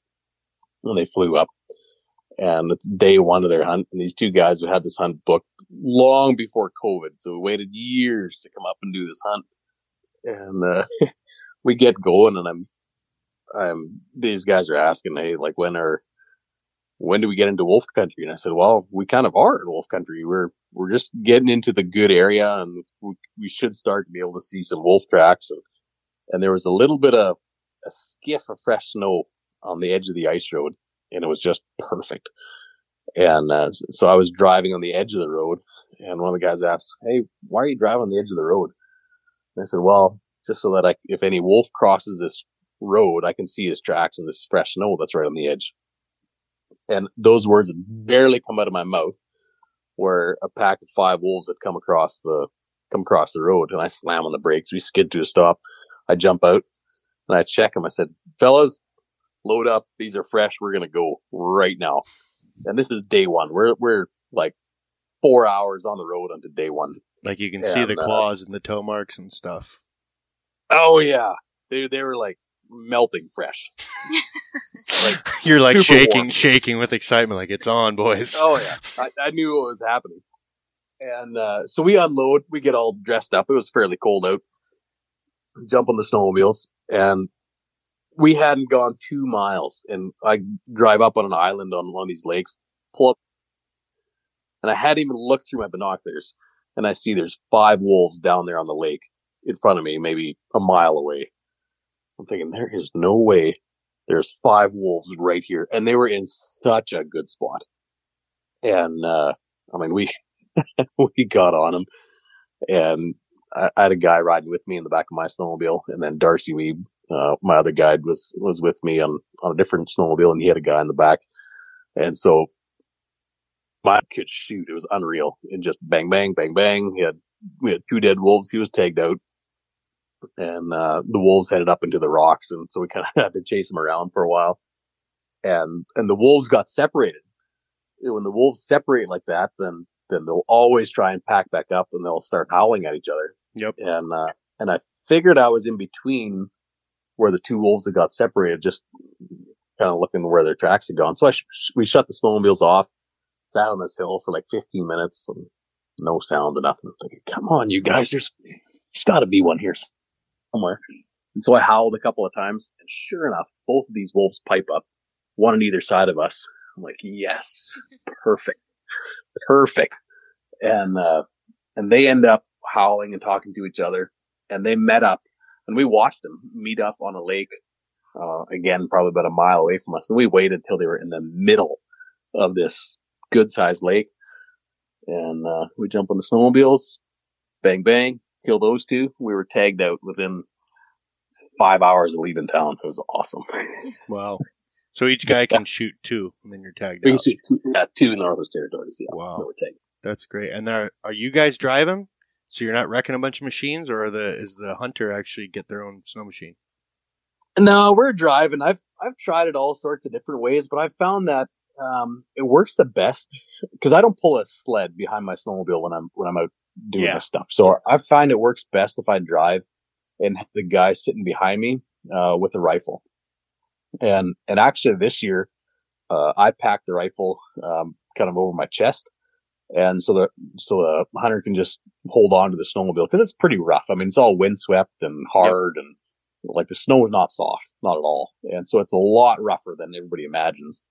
when they flew up, and it's day one of their hunt. And these two guys who had this hunt booked long before COVID, so we waited years to come up and do this hunt. And uh, we get going, and I'm I'm these guys are asking, hey, like when are when do we get into wolf country? And I said, well, we kind of are in wolf country. We're, we're just getting into the good area and we, we should start to be able to see some wolf tracks. And, and there was a little bit of a skiff of fresh snow on the edge of the ice road and it was just perfect. And, uh, so I was driving on the edge of the road and one of the guys asked, Hey, why are you driving on the edge of the road? And I said, well, just so that I, if any wolf crosses this road, I can see his tracks in this fresh snow that's right on the edge and those words had barely come out of my mouth where a pack of five wolves had come across the come across the road and I slam on the brakes. We skid to a stop. I jump out and I check them. I said, fellas, load up. These are fresh. We're going to go right now. And this is day one. We're, we're like four hours on the road onto day one. Like you can see the And, uh, claws and the toe marks and stuff. Oh yeah. They, they were like melting fresh. You're like shaking, warm. shaking with excitement. Like it's on, boys. Oh yeah, I, I knew what was happening. And uh, so we unload. We get all dressed up. It was fairly cold out. Jump on the snowmobiles, and we hadn't gone two miles. And I drive up on an island on one of these lakes, pull up, and I hadn't even looked through my binoculars, and I see there's five wolves down there on the lake in front of me, maybe a mile away. I'm thinking there is no way there's five wolves right here, and they were in such a good spot. And uh, I mean, we we got on them, and I, I had a guy riding with me in the back of my snowmobile, and then Darcy Weeb, uh, my other guide, was was with me on on a different snowmobile, and he had a guy in the back, and so my could shoot. It was unreal, and just bang, bang, bang, bang. He had we had two dead wolves. He was tagged out, and uh, the wolves headed up into the rocks, and so we kind of had to chase them around for a while. And and the wolves got separated. When the wolves separate like that, then then they'll always try and pack back up, and they'll start howling at each other. Yep. And uh, and I figured I was in between where the two wolves had got separated, just kind of looking where their tracks had gone. So I sh- we shut the snowmobiles off, sat on this hill for like 15 minutes, and no sound or nothing. Thinking, come on, you guys, there's there's got to be one here somewhere. And so I howled a couple of times, and sure enough, both of these wolves pipe up, one on either side of us. I'm like, yes, perfect, perfect. And uh, and they end up howling and talking to each other, and they met up, and we watched them meet up on a lake. Uh, again, probably about a mile away from us, and we waited till they were in the middle of this good sized lake, and uh, we jump on the snowmobiles, bang bang, kill those two. We were tagged out within five hours of leaving town. It was awesome. Wow. So each guy can shoot two, and then you're tagged We can out. shoot two, yeah, two Northwest Territories. Yeah, Wow. that were tagged. That's great. And are are you guys driving? So you're not wrecking a bunch of machines, or are the is the hunter actually get their own snow machine? No, we're driving. I've I've tried it all sorts of different ways, but I've found that um, it works the best because I don't pull a sled behind my snowmobile when I'm when I'm out doing Yeah. this stuff. So I find it works best if I drive and the guy sitting behind me uh, with a rifle. And and actually this year, uh, I packed the rifle um, kind of over my chest, and so the so the hunter can just hold on to the snowmobile because it's pretty rough. I mean, it's all windswept and hard and Like the snow is not soft, not at all. And so it's a lot rougher than everybody imagines.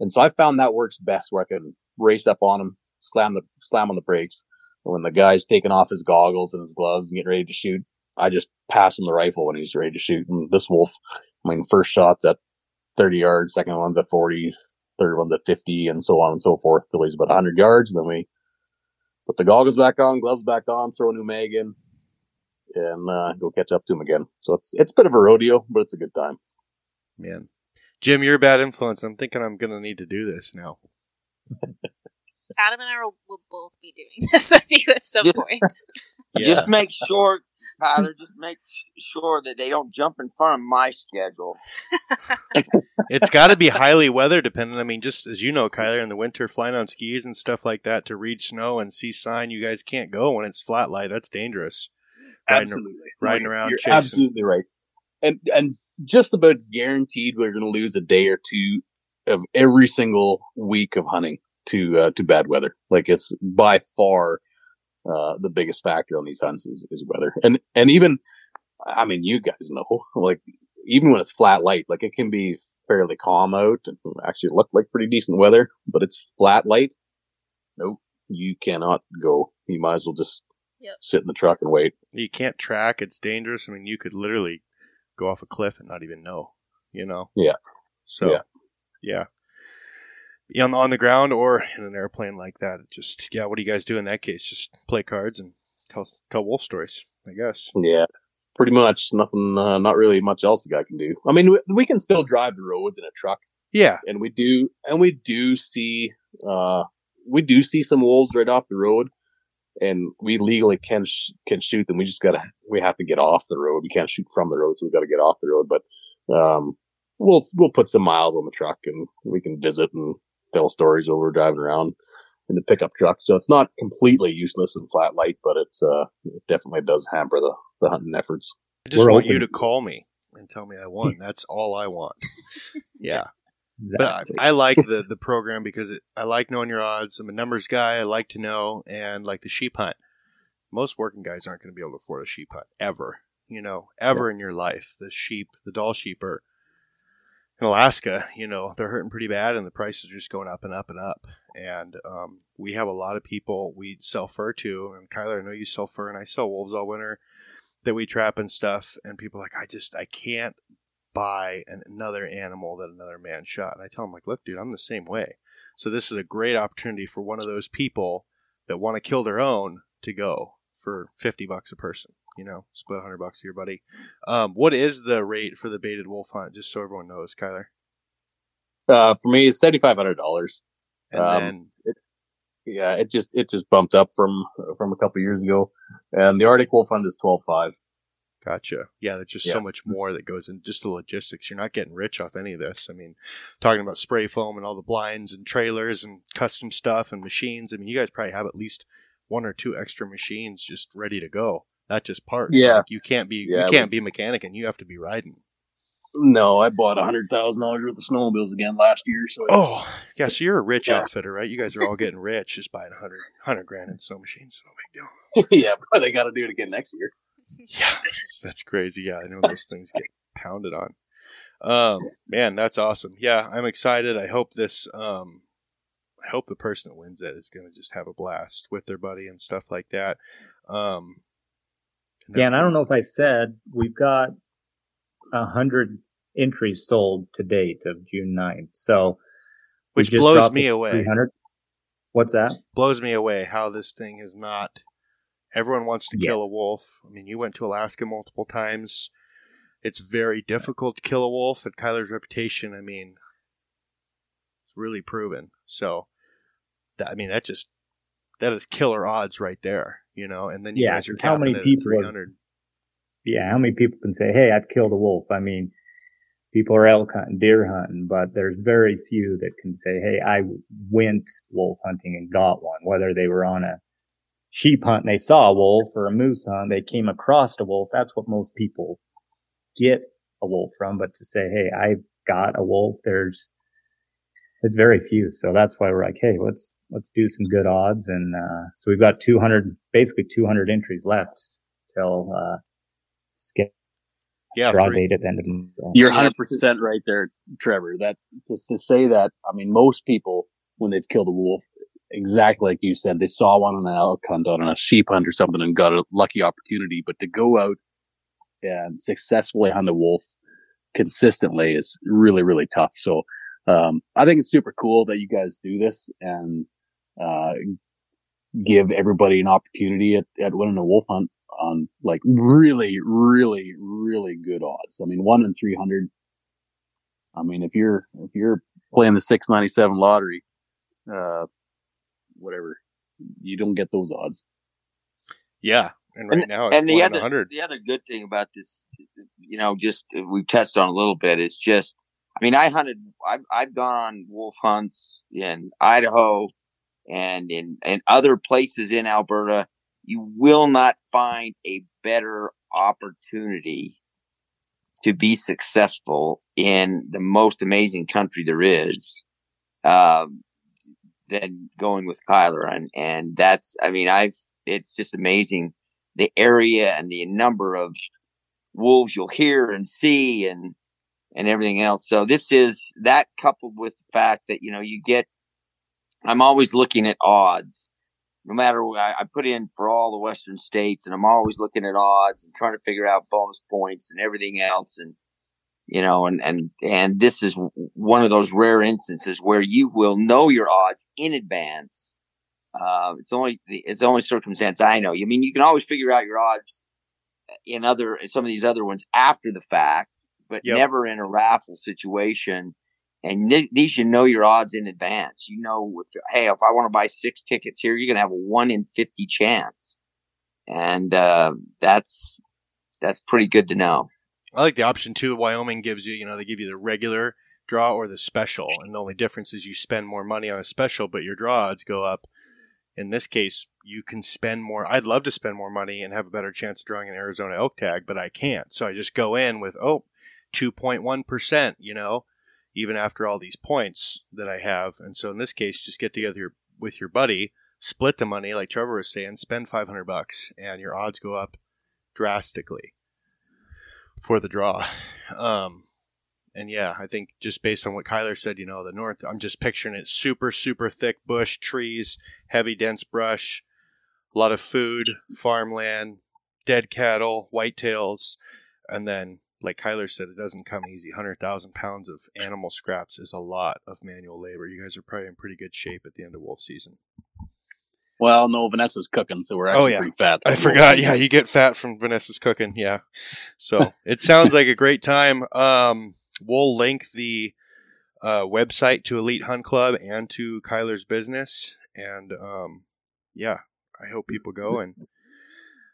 And so I found that works best where I can race up on him, slam the, slam on the brakes. When the guy's taking off his goggles and his gloves and getting ready to shoot, I just pass him the rifle when he's ready to shoot. And this wolf, I mean, first shot's at 30 yards, second one's at 40, third one's at 50, and so on and so forth till he's about 100 yards. Then we put the goggles back on, gloves back on, throw a new mag in, and uh, go catch up to him again. So it's it's a bit of a rodeo, but it's a good time. Man, Jim, you're a bad influence. I'm thinking I'm gonna need to do this now. Adam and I will, will both be doing this with you at some Yeah. point. Just make sure, Tyler, just make sure that they don't jump in front of my schedule. it's got to be highly weather dependent. I mean, just as you know, Kyler, in the winter, flying on skis and stuff like that to read snow and see sign, you guys can't go when it's flat light. That's dangerous. Riding- absolutely riding around You're chasing. absolutely right. And and just about guaranteed we're going to lose a day or two of every single week of hunting to uh, to bad weather. Like it's by far uh, the biggest factor on these hunts is, is weather. And and even I mean you guys know like even when it's flat light, like it can be fairly calm out and actually look like pretty decent weather, but it's flat light. Nope, you cannot go. You might as well just Yep. sit in the truck and wait. You can't track. It's dangerous. I mean, you could literally go off a cliff and not even know, you know? Yeah. So, Yeah. yeah. On, on the ground or in an airplane like that. Just, yeah, what do you guys do in that case? Just play cards and tell, tell wolf stories, I guess. Yeah, pretty much nothing. Uh, not really much else the guy can do. I mean, we, we can still drive the roads in a truck, Yeah. and we do, and we do see, uh, we do see some wolves right off the road, and we legally can sh- can shoot them. We just gotta, we have to get off the road. We can't shoot from the road, so we got to get off the road. But um, we'll we'll put some miles on the truck, and we can visit and tell stories while we're driving around in the pickup truck. So it's not completely useless in flat light, but it's uh, it definitely does hamper the the hunting efforts. I just We're want you to call me and tell me I won. That's all I want. yeah. But I, I like the the program because it, I like knowing your odds. I'm a numbers guy. I like to know and like the sheep hunt. Most working guys aren't going to be able to afford a sheep hunt ever. You know, ever in your life. The sheep, the Dall sheep are in Alaska. You know, they're hurting pretty bad, and the prices are just going up and up and up. And um, we have a lot of people we sell fur to. And Kyler, I know you sell fur, and I sell wolves all winter that we trap and stuff. And people like, I just I can't buy an, another animal that another man shot. And I tell them like, look, dude, I'm the same way. So this is a great opportunity for one of those people that want to kill their own to go for 50 bucks a person, you know, split 100 bucks to your buddy. Um, what is the rate for the baited wolf hunt? Just so everyone knows, Kyler. Uh, for me, it's seventy five hundred dollars. And Um, then, Yeah, it just it just bumped up from from a couple years ago, and the Arctic Wolf Hunt is twelve five. gotcha. Yeah, there's just so much more that goes in just the logistics. You're not getting rich off any of this. I mean, talking about spray foam and all the blinds and trailers and custom stuff and machines. I mean, you guys probably have at least one or two extra machines just ready to go. Not just parts. Yeah. Like, you can't be Yeah, you can't be a mechanic and you have to be riding. No, I bought a hundred thousand dollars worth of snowmobiles again last year. So Oh, yeah. So you're a rich Yeah. outfitter, right? You guys are all getting rich just buying a hundred, hundred grand in snow machines. No big deal. yeah, but I got to do it again next year. Yeah, that's crazy. Yeah, I know those things get pounded on. Um, man, that's awesome. Yeah, I'm excited. I hope this. Um, I hope the person that wins it is going to just have a blast with their buddy and stuff like that. Um, yeah, and I don't know if I said we've got a hundred entries sold to date of June 9th. So which blows me away. 300. What's that? blows me away how this thing is not. Everyone wants to Yeah. kill a wolf. I mean, you went to Alaska multiple times. It's very difficult to kill a wolf, and Kyler's reputation, I mean, it's really proven. So, that, I mean, that just that is killer odds right there, you know. And then you Yeah, guys are 'cause how many people have- three hundred. Yeah, how many people can say, "Hey, I've killed a wolf"? I mean, people are elk hunting, deer hunting, but there's very few that can say, "Hey, I went wolf hunting and got one." Whether they were on a sheep hunt and they saw a wolf, or a moose hunt, they came across a wolf. That's what most people get a wolf from. But to say, "Hey, I got a wolf," there's it's very few. So that's why we're like, "Hey, let's let's do some good odds." And uh, so we've got 200, basically 200 entries left till. Uh, schedule Yeah, draw date at the end of the month. You're 100 percent right there, Trevor. That just to say that. I mean, most people when they've killed a wolf, exactly like you said, they saw one on an elk hunt, on a sheep hunt, or something, and got a lucky opportunity. But to go out and successfully hunt a wolf consistently is really, really tough. So um, I think it's super cool that you guys do this and uh, give everybody an opportunity at, at winning a wolf hunt on like really, really, really good odds. I mean, one in 300. I mean, if you're, if you're playing the 697 lottery, uh, whatever, you don't get those odds. Yeah, and right now it's and the other 100. the other good thing about this, you know, just uh, we've touched on a little bit is just, I mean, I hunted, I've I've gone on wolf hunts in Idaho and in in other places in Alberta. You will not find a better opportunity to be successful in the most amazing country there is. Um, than going with Kyler and and that's I mean I've it's just amazing the area and the number of wolves you'll hear and see and and everything else. So this is that coupled with the fact that you know you get. I'm always looking at odds, no matter what I, I put in for all the Western states, and I'm always looking at odds and trying to figure out bonus points and everything else, and you know, and and and this is one of those rare instances where you will know your odds in advance. Uh, it's only the it's the only circumstance I know. I mean, you can always figure out your odds in other in some of these other ones after the fact, but Yep. never in a raffle situation. And th- these you know your odds in advance. You know, if, hey, if I want to buy six tickets here, you're gonna have a one in fifty chance, and uh, that's that's pretty good to know. I like the option too. Wyoming gives you, you know, they give you the regular draw or the special, and the only difference is you spend more money on a special, but your draw odds go up. In this case, you can spend more. I'd love to spend more money and have a better chance of drawing an Arizona elk tag, but I can't. So I just go in with oh, 2.1%, you know, even after all these points that I have. And so in this case, just get together with your buddy, split the money, like Trevor was saying, spend 500 bucks, and your odds go up drastically for the draw. Um, and yeah, I think just based on what Kyler said, you know, the north, I'm just picturing it super, super thick bush, trees, heavy, dense brush, a lot of food, farmland, dead cattle, whitetails, and then, like Kyler said, it doesn't come easy. 100,000 pounds of animal scraps is a lot of manual labor. You guys are probably in pretty good shape at the end of wolf season. Well, no, Vanessa's cooking, so we're actually Oh, yeah. pretty fat. I forgot. Yeah, you get fat from Vanessa's cooking. Yeah. So it sounds like a great time. Um, we'll link the uh, website to Elite Hunt Club and to Kyler's business. And um, yeah, I hope people go. And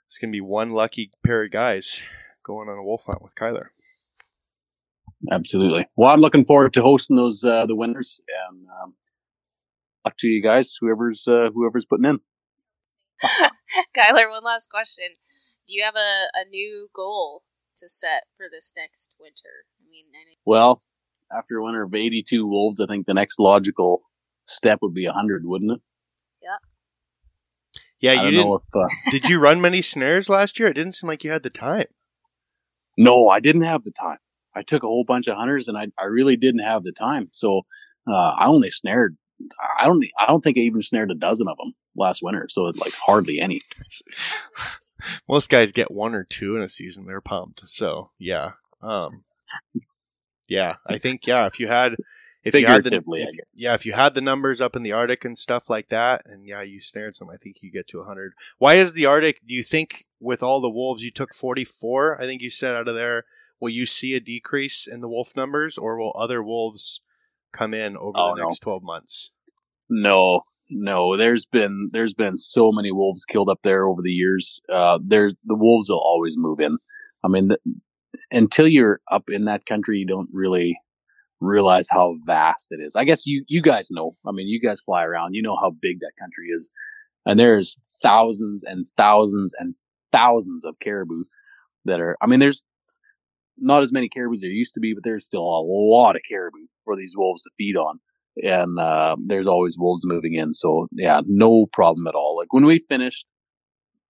it's going to be one lucky pair of guys going on a wolf hunt with Kyler. Absolutely. Well, I'm looking forward to hosting those uh, the winners, and um, luck to you guys, whoever's uh, whoever's putting in. Kyler, one last question. Do you have a, a new goal to set for this next winter? I mean, I Well, after a winter of 82 wolves, I think the next logical step would be 100, wouldn't it? Yeah, I you didn't. know if. Uh, Did you run many snares last year? It didn't seem like you had the time. No, I didn't have the time. I took a whole bunch of hunters, and I I really didn't have the time. So uh, I only snared. I don't. I don't think I even snared a dozen of them last winter. So it's like hardly any. Most guys get one or two in a season. They're pumped. So yeah, um, yeah. I think yeah. If you had, if you had the, if- yeah, if you had the numbers up in the Arctic and stuff like that, and yeah, you snared some. I think you get to hundred. Why is the Arctic? Do you think with all the wolves you took forty four? I think you said out of there. Will you see a decrease in the wolf numbers, or will other wolves come in over Oh, the no. next twelve months? No, no. There's been there's been so many wolves killed up there over the years. Uh, there's the wolves will always move in. I mean, th- until you're up in that country, you don't really realize how vast it is. I guess you you guys know. I mean, you guys fly around. You know how big that country is, and there's thousands and thousands and thousands of caribou that are. I mean, there's not as many caribou as there used to be, but there's still a lot of caribou for these wolves to feed on and uh, there's always wolves moving in. So yeah, no problem at all. Like when we finished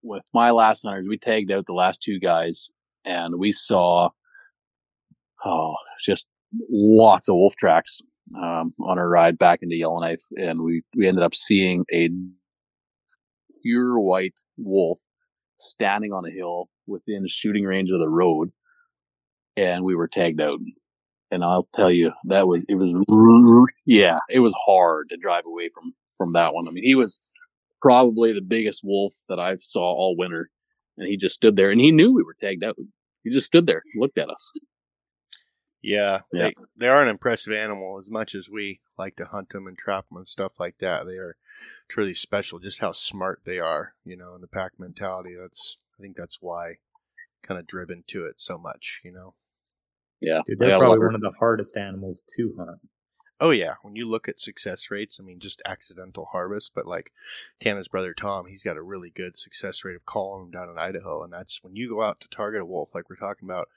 with my last hunters, we tagged out the last two guys, and we saw oh, just lots of wolf tracks um, on our ride back into Yellowknife, and we we ended up seeing a pure white wolf standing on a hill within shooting range of the road, and we were tagged out. And I'll tell you, that was it was yeah, it was hard to drive away from from that one. I mean, he was probably the biggest wolf that I saw all winter, and he just stood there, and he knew we were tagged out. He just stood there, looked at us. Yeah, Yeah. They, they are an impressive animal as much as we like to hunt them and trap them and stuff like that. They are truly special, just how smart they are, you know, in the pack mentality. That's, I think that's why kind of driven to it so much, you know. Yeah, Dude, they they're probably one of the hardest animals to hunt. Oh yeah, when you look at success rates, I mean, just accidental harvest, but like Tana's brother Tom, he's got a really good success rate of calling them down in Idaho, and that's when you go out to target a wolf, like we're talking about.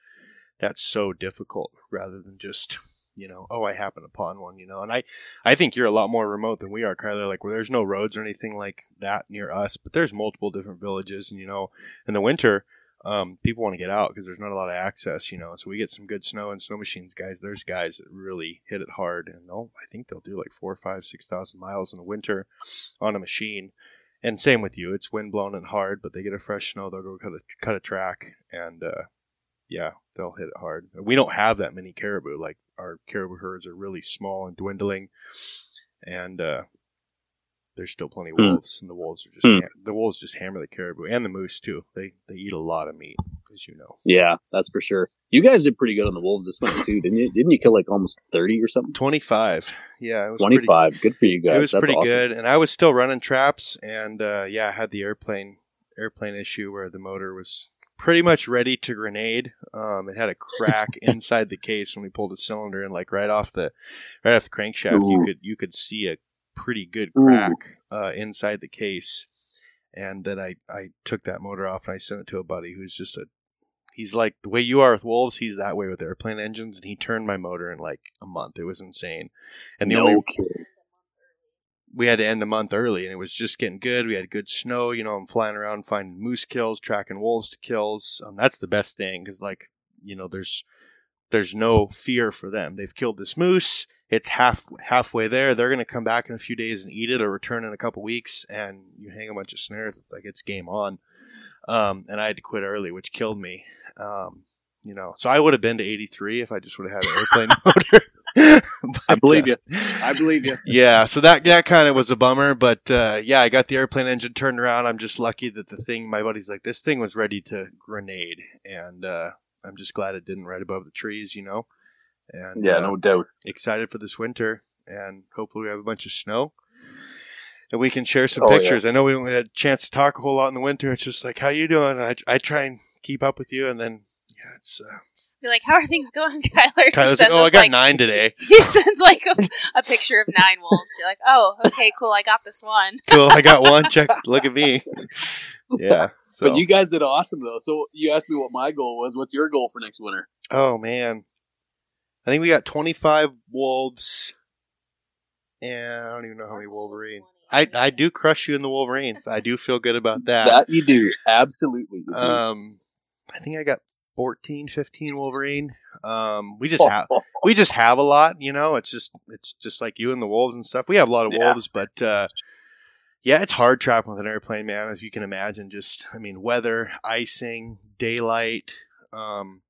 That's so difficult, rather than just you know, oh, I happen upon one, you know. And I, I think you're a lot more remote than we are, Kyler. Like where there's no roads or anything like that near us, but there's multiple different villages, and you know, in the winter, um, people want to get out because there's not a lot of access, you know. So we get some good snow and snow machines, guys. There's guys that really hit it hard, and they'll, I think they'll do like four, five, six thousand miles in the winter on a machine. And same with you, it's wind blown and hard, but they get a fresh snow, they'll go cut a cut a track, and uh, yeah, they'll hit it hard. We don't have that many caribou. Like our caribou herds are really small and dwindling, and uh, there's still plenty of Hmm. wolves, and the wolves are just ham- the wolves just hammer the caribou and the moose too. They they eat a lot of meat, as you know. Yeah, that's for sure. You guys did pretty good on the wolves this month too, didn't you? Didn't you kill like almost thirty or something? Twenty five, yeah, it was Twenty pretty- Good for you guys. it was That's pretty awesome. good, and I was still running traps, and uh, yeah, I had the airplane airplane issue where the motor was pretty much ready to grenade. Um, it had a crack inside the case when we pulled a cylinder and like right off the right off the crankshaft. You could you could see a pretty good crack uh, inside the case, and then I I took that motor off and I sent it to a buddy who's just a He's like the way you are with wolves. He's that way with airplane engines, and he turned my motor in like a month. It was insane. And the no only kidding. We had to end a month early and it was just getting good. We had good snow, you know, I'm flying around finding moose kills, tracking wolves to kills. Um, that's the best thing because like, you know, there's, there's no fear for them. They've killed this moose. It's half halfway there. They're going to come back in a few days and eat it or return in a couple weeks and you hang a bunch of snares. It's like, it's game on. Um, and I had to quit early, which killed me. Um, you know, so I would have been to 83 if I just would have had an airplane motor. I believe uh, you. I believe you. yeah, so that that kind of was a bummer, but uh, yeah, I got the airplane engine turned around. I'm just lucky that the thing, my buddy's like, this thing was ready to grenade, and uh, I'm just glad it didn't right above the trees, you know. And Yeah, uh, no doubt. excited for this winter, and hopefully we have a bunch of snow, and we can share some Oh, yeah. pictures. I know we don't get a chance to talk a whole lot in the winter. It's just like, how you doing? I I try and keep up with you, and then yeah, it's uh, Be like, how are things going, Kyler? He kind of sends oh, I got like- nine today. He sends like a, a picture of nine wolves. You're like, oh, okay, cool. I got this one. Cool, I got one. Check, look at me. Yeah, so. But you guys did awesome though. So you asked me what my goal was. What's your goal for next winter? Oh man, I think we got twenty five wolves, and I don't even know how many wolverine. I I do crush you in the wolverines. I do feel good about that. That you do. Absolutely. Um, I think I got 14, 15 wolverine. Um, we just have we just have a lot. You know, it's just it's just like you and the wolves and stuff. We have a lot of Yeah. wolves, but uh, yeah, it's hard trapping with an airplane, man. As you can imagine, just I mean, weather, icing, daylight, um,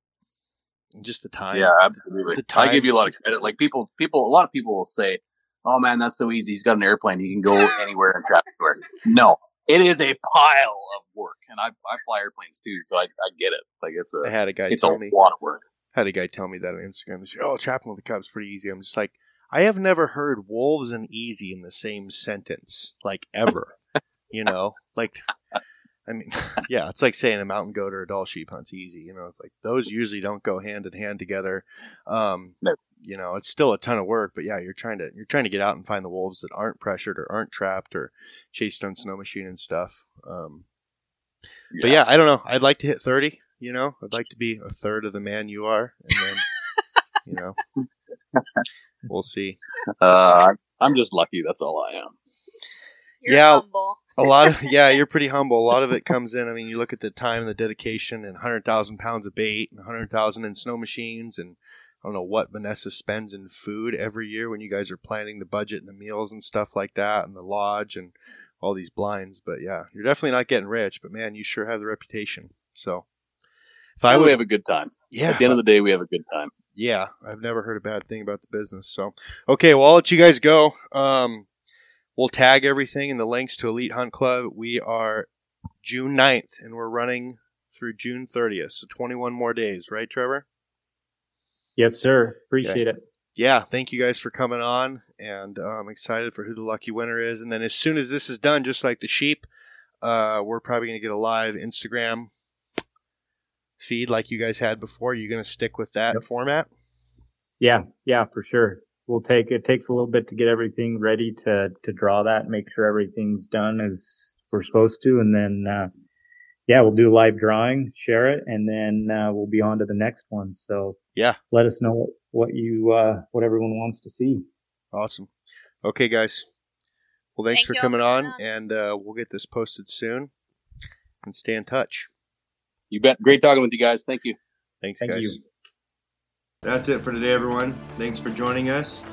just the time. Yeah, absolutely. The time. I give you a lot of credit. Like people, people, a lot of people will say, "Oh man, that's so easy. He's got an airplane. He can go anywhere and trap anywhere." No, it is a pile of work, and I, I fly airplanes too, so I, I get it. Like it's I a, had a guy it's a me. lot of work. had a guy tell me that on Instagram. They said, "Oh, trapping with the Cubs pretty easy." I'm just like, I have never heard wolves and easy in the same sentence, like ever. you know, like, I mean, yeah, it's like saying a mountain goat or a Dall sheep hunt's easy. You know, it's like those usually don't go hand in hand together. Um, No. You know, it's still a ton of work, but yeah, you're trying to you're trying to get out and find the wolves that aren't pressured or aren't trapped or chased on snow machine and stuff. Um, but yeah, I don't know. I'd like to hit 30, you know. I'd like to be a third of the man you are and then you know. We'll see. uh, I'm just lucky. That's all I am. You're Yeah. humble. A lot of yeah, you're pretty humble. A lot of it comes in. I mean, you look at the time and the dedication and 100,000 pounds of bait and 100,000 in snow machines and I don't know what Vanessa spends in food every year when you guys are planning the budget and the meals and stuff like that, and the lodge and all these blinds. But yeah, you're definitely not getting rich. But man, you sure have the reputation. So if I we have a good time. Yeah. At the end of the day, we have a good time. Yeah, I've never heard a bad thing about the business. So okay, well I'll let you guys go. Um, we'll tag everything in the links to Elite Hunt Club. We are June 9th, and we're running through June 30th, so 21 more days, right, Trevor? Yes, sir. Appreciate okay. it. Yeah, thank you guys for coming on, and uh, I'm excited for who the lucky winner is. And then as soon as this is done, just like the sheep, uh, we're probably going to get a live Instagram feed like you guys had before. You're going to stick with that yep. format? Yeah, yeah, for sure. We'll take it takes a little bit to get everything ready to to draw that, make sure everything's done as we're supposed to, and then uh, yeah, we'll do a live drawing, share it, and then uh, we'll be on to the next one. So yeah, let us know what, what you uh, what everyone wants to see. Awesome. Okay, guys. Well, thanks Thank for coming on, on, and uh, we'll get this posted soon. And stay in touch. You bet. Great talking with you guys. Thank you. Thanks, Thank guys. You. That's it for today, everyone. Thanks for joining us.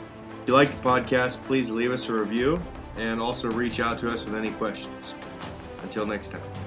If you like the podcast, please leave us a review and also reach out to us with any questions. Until next time.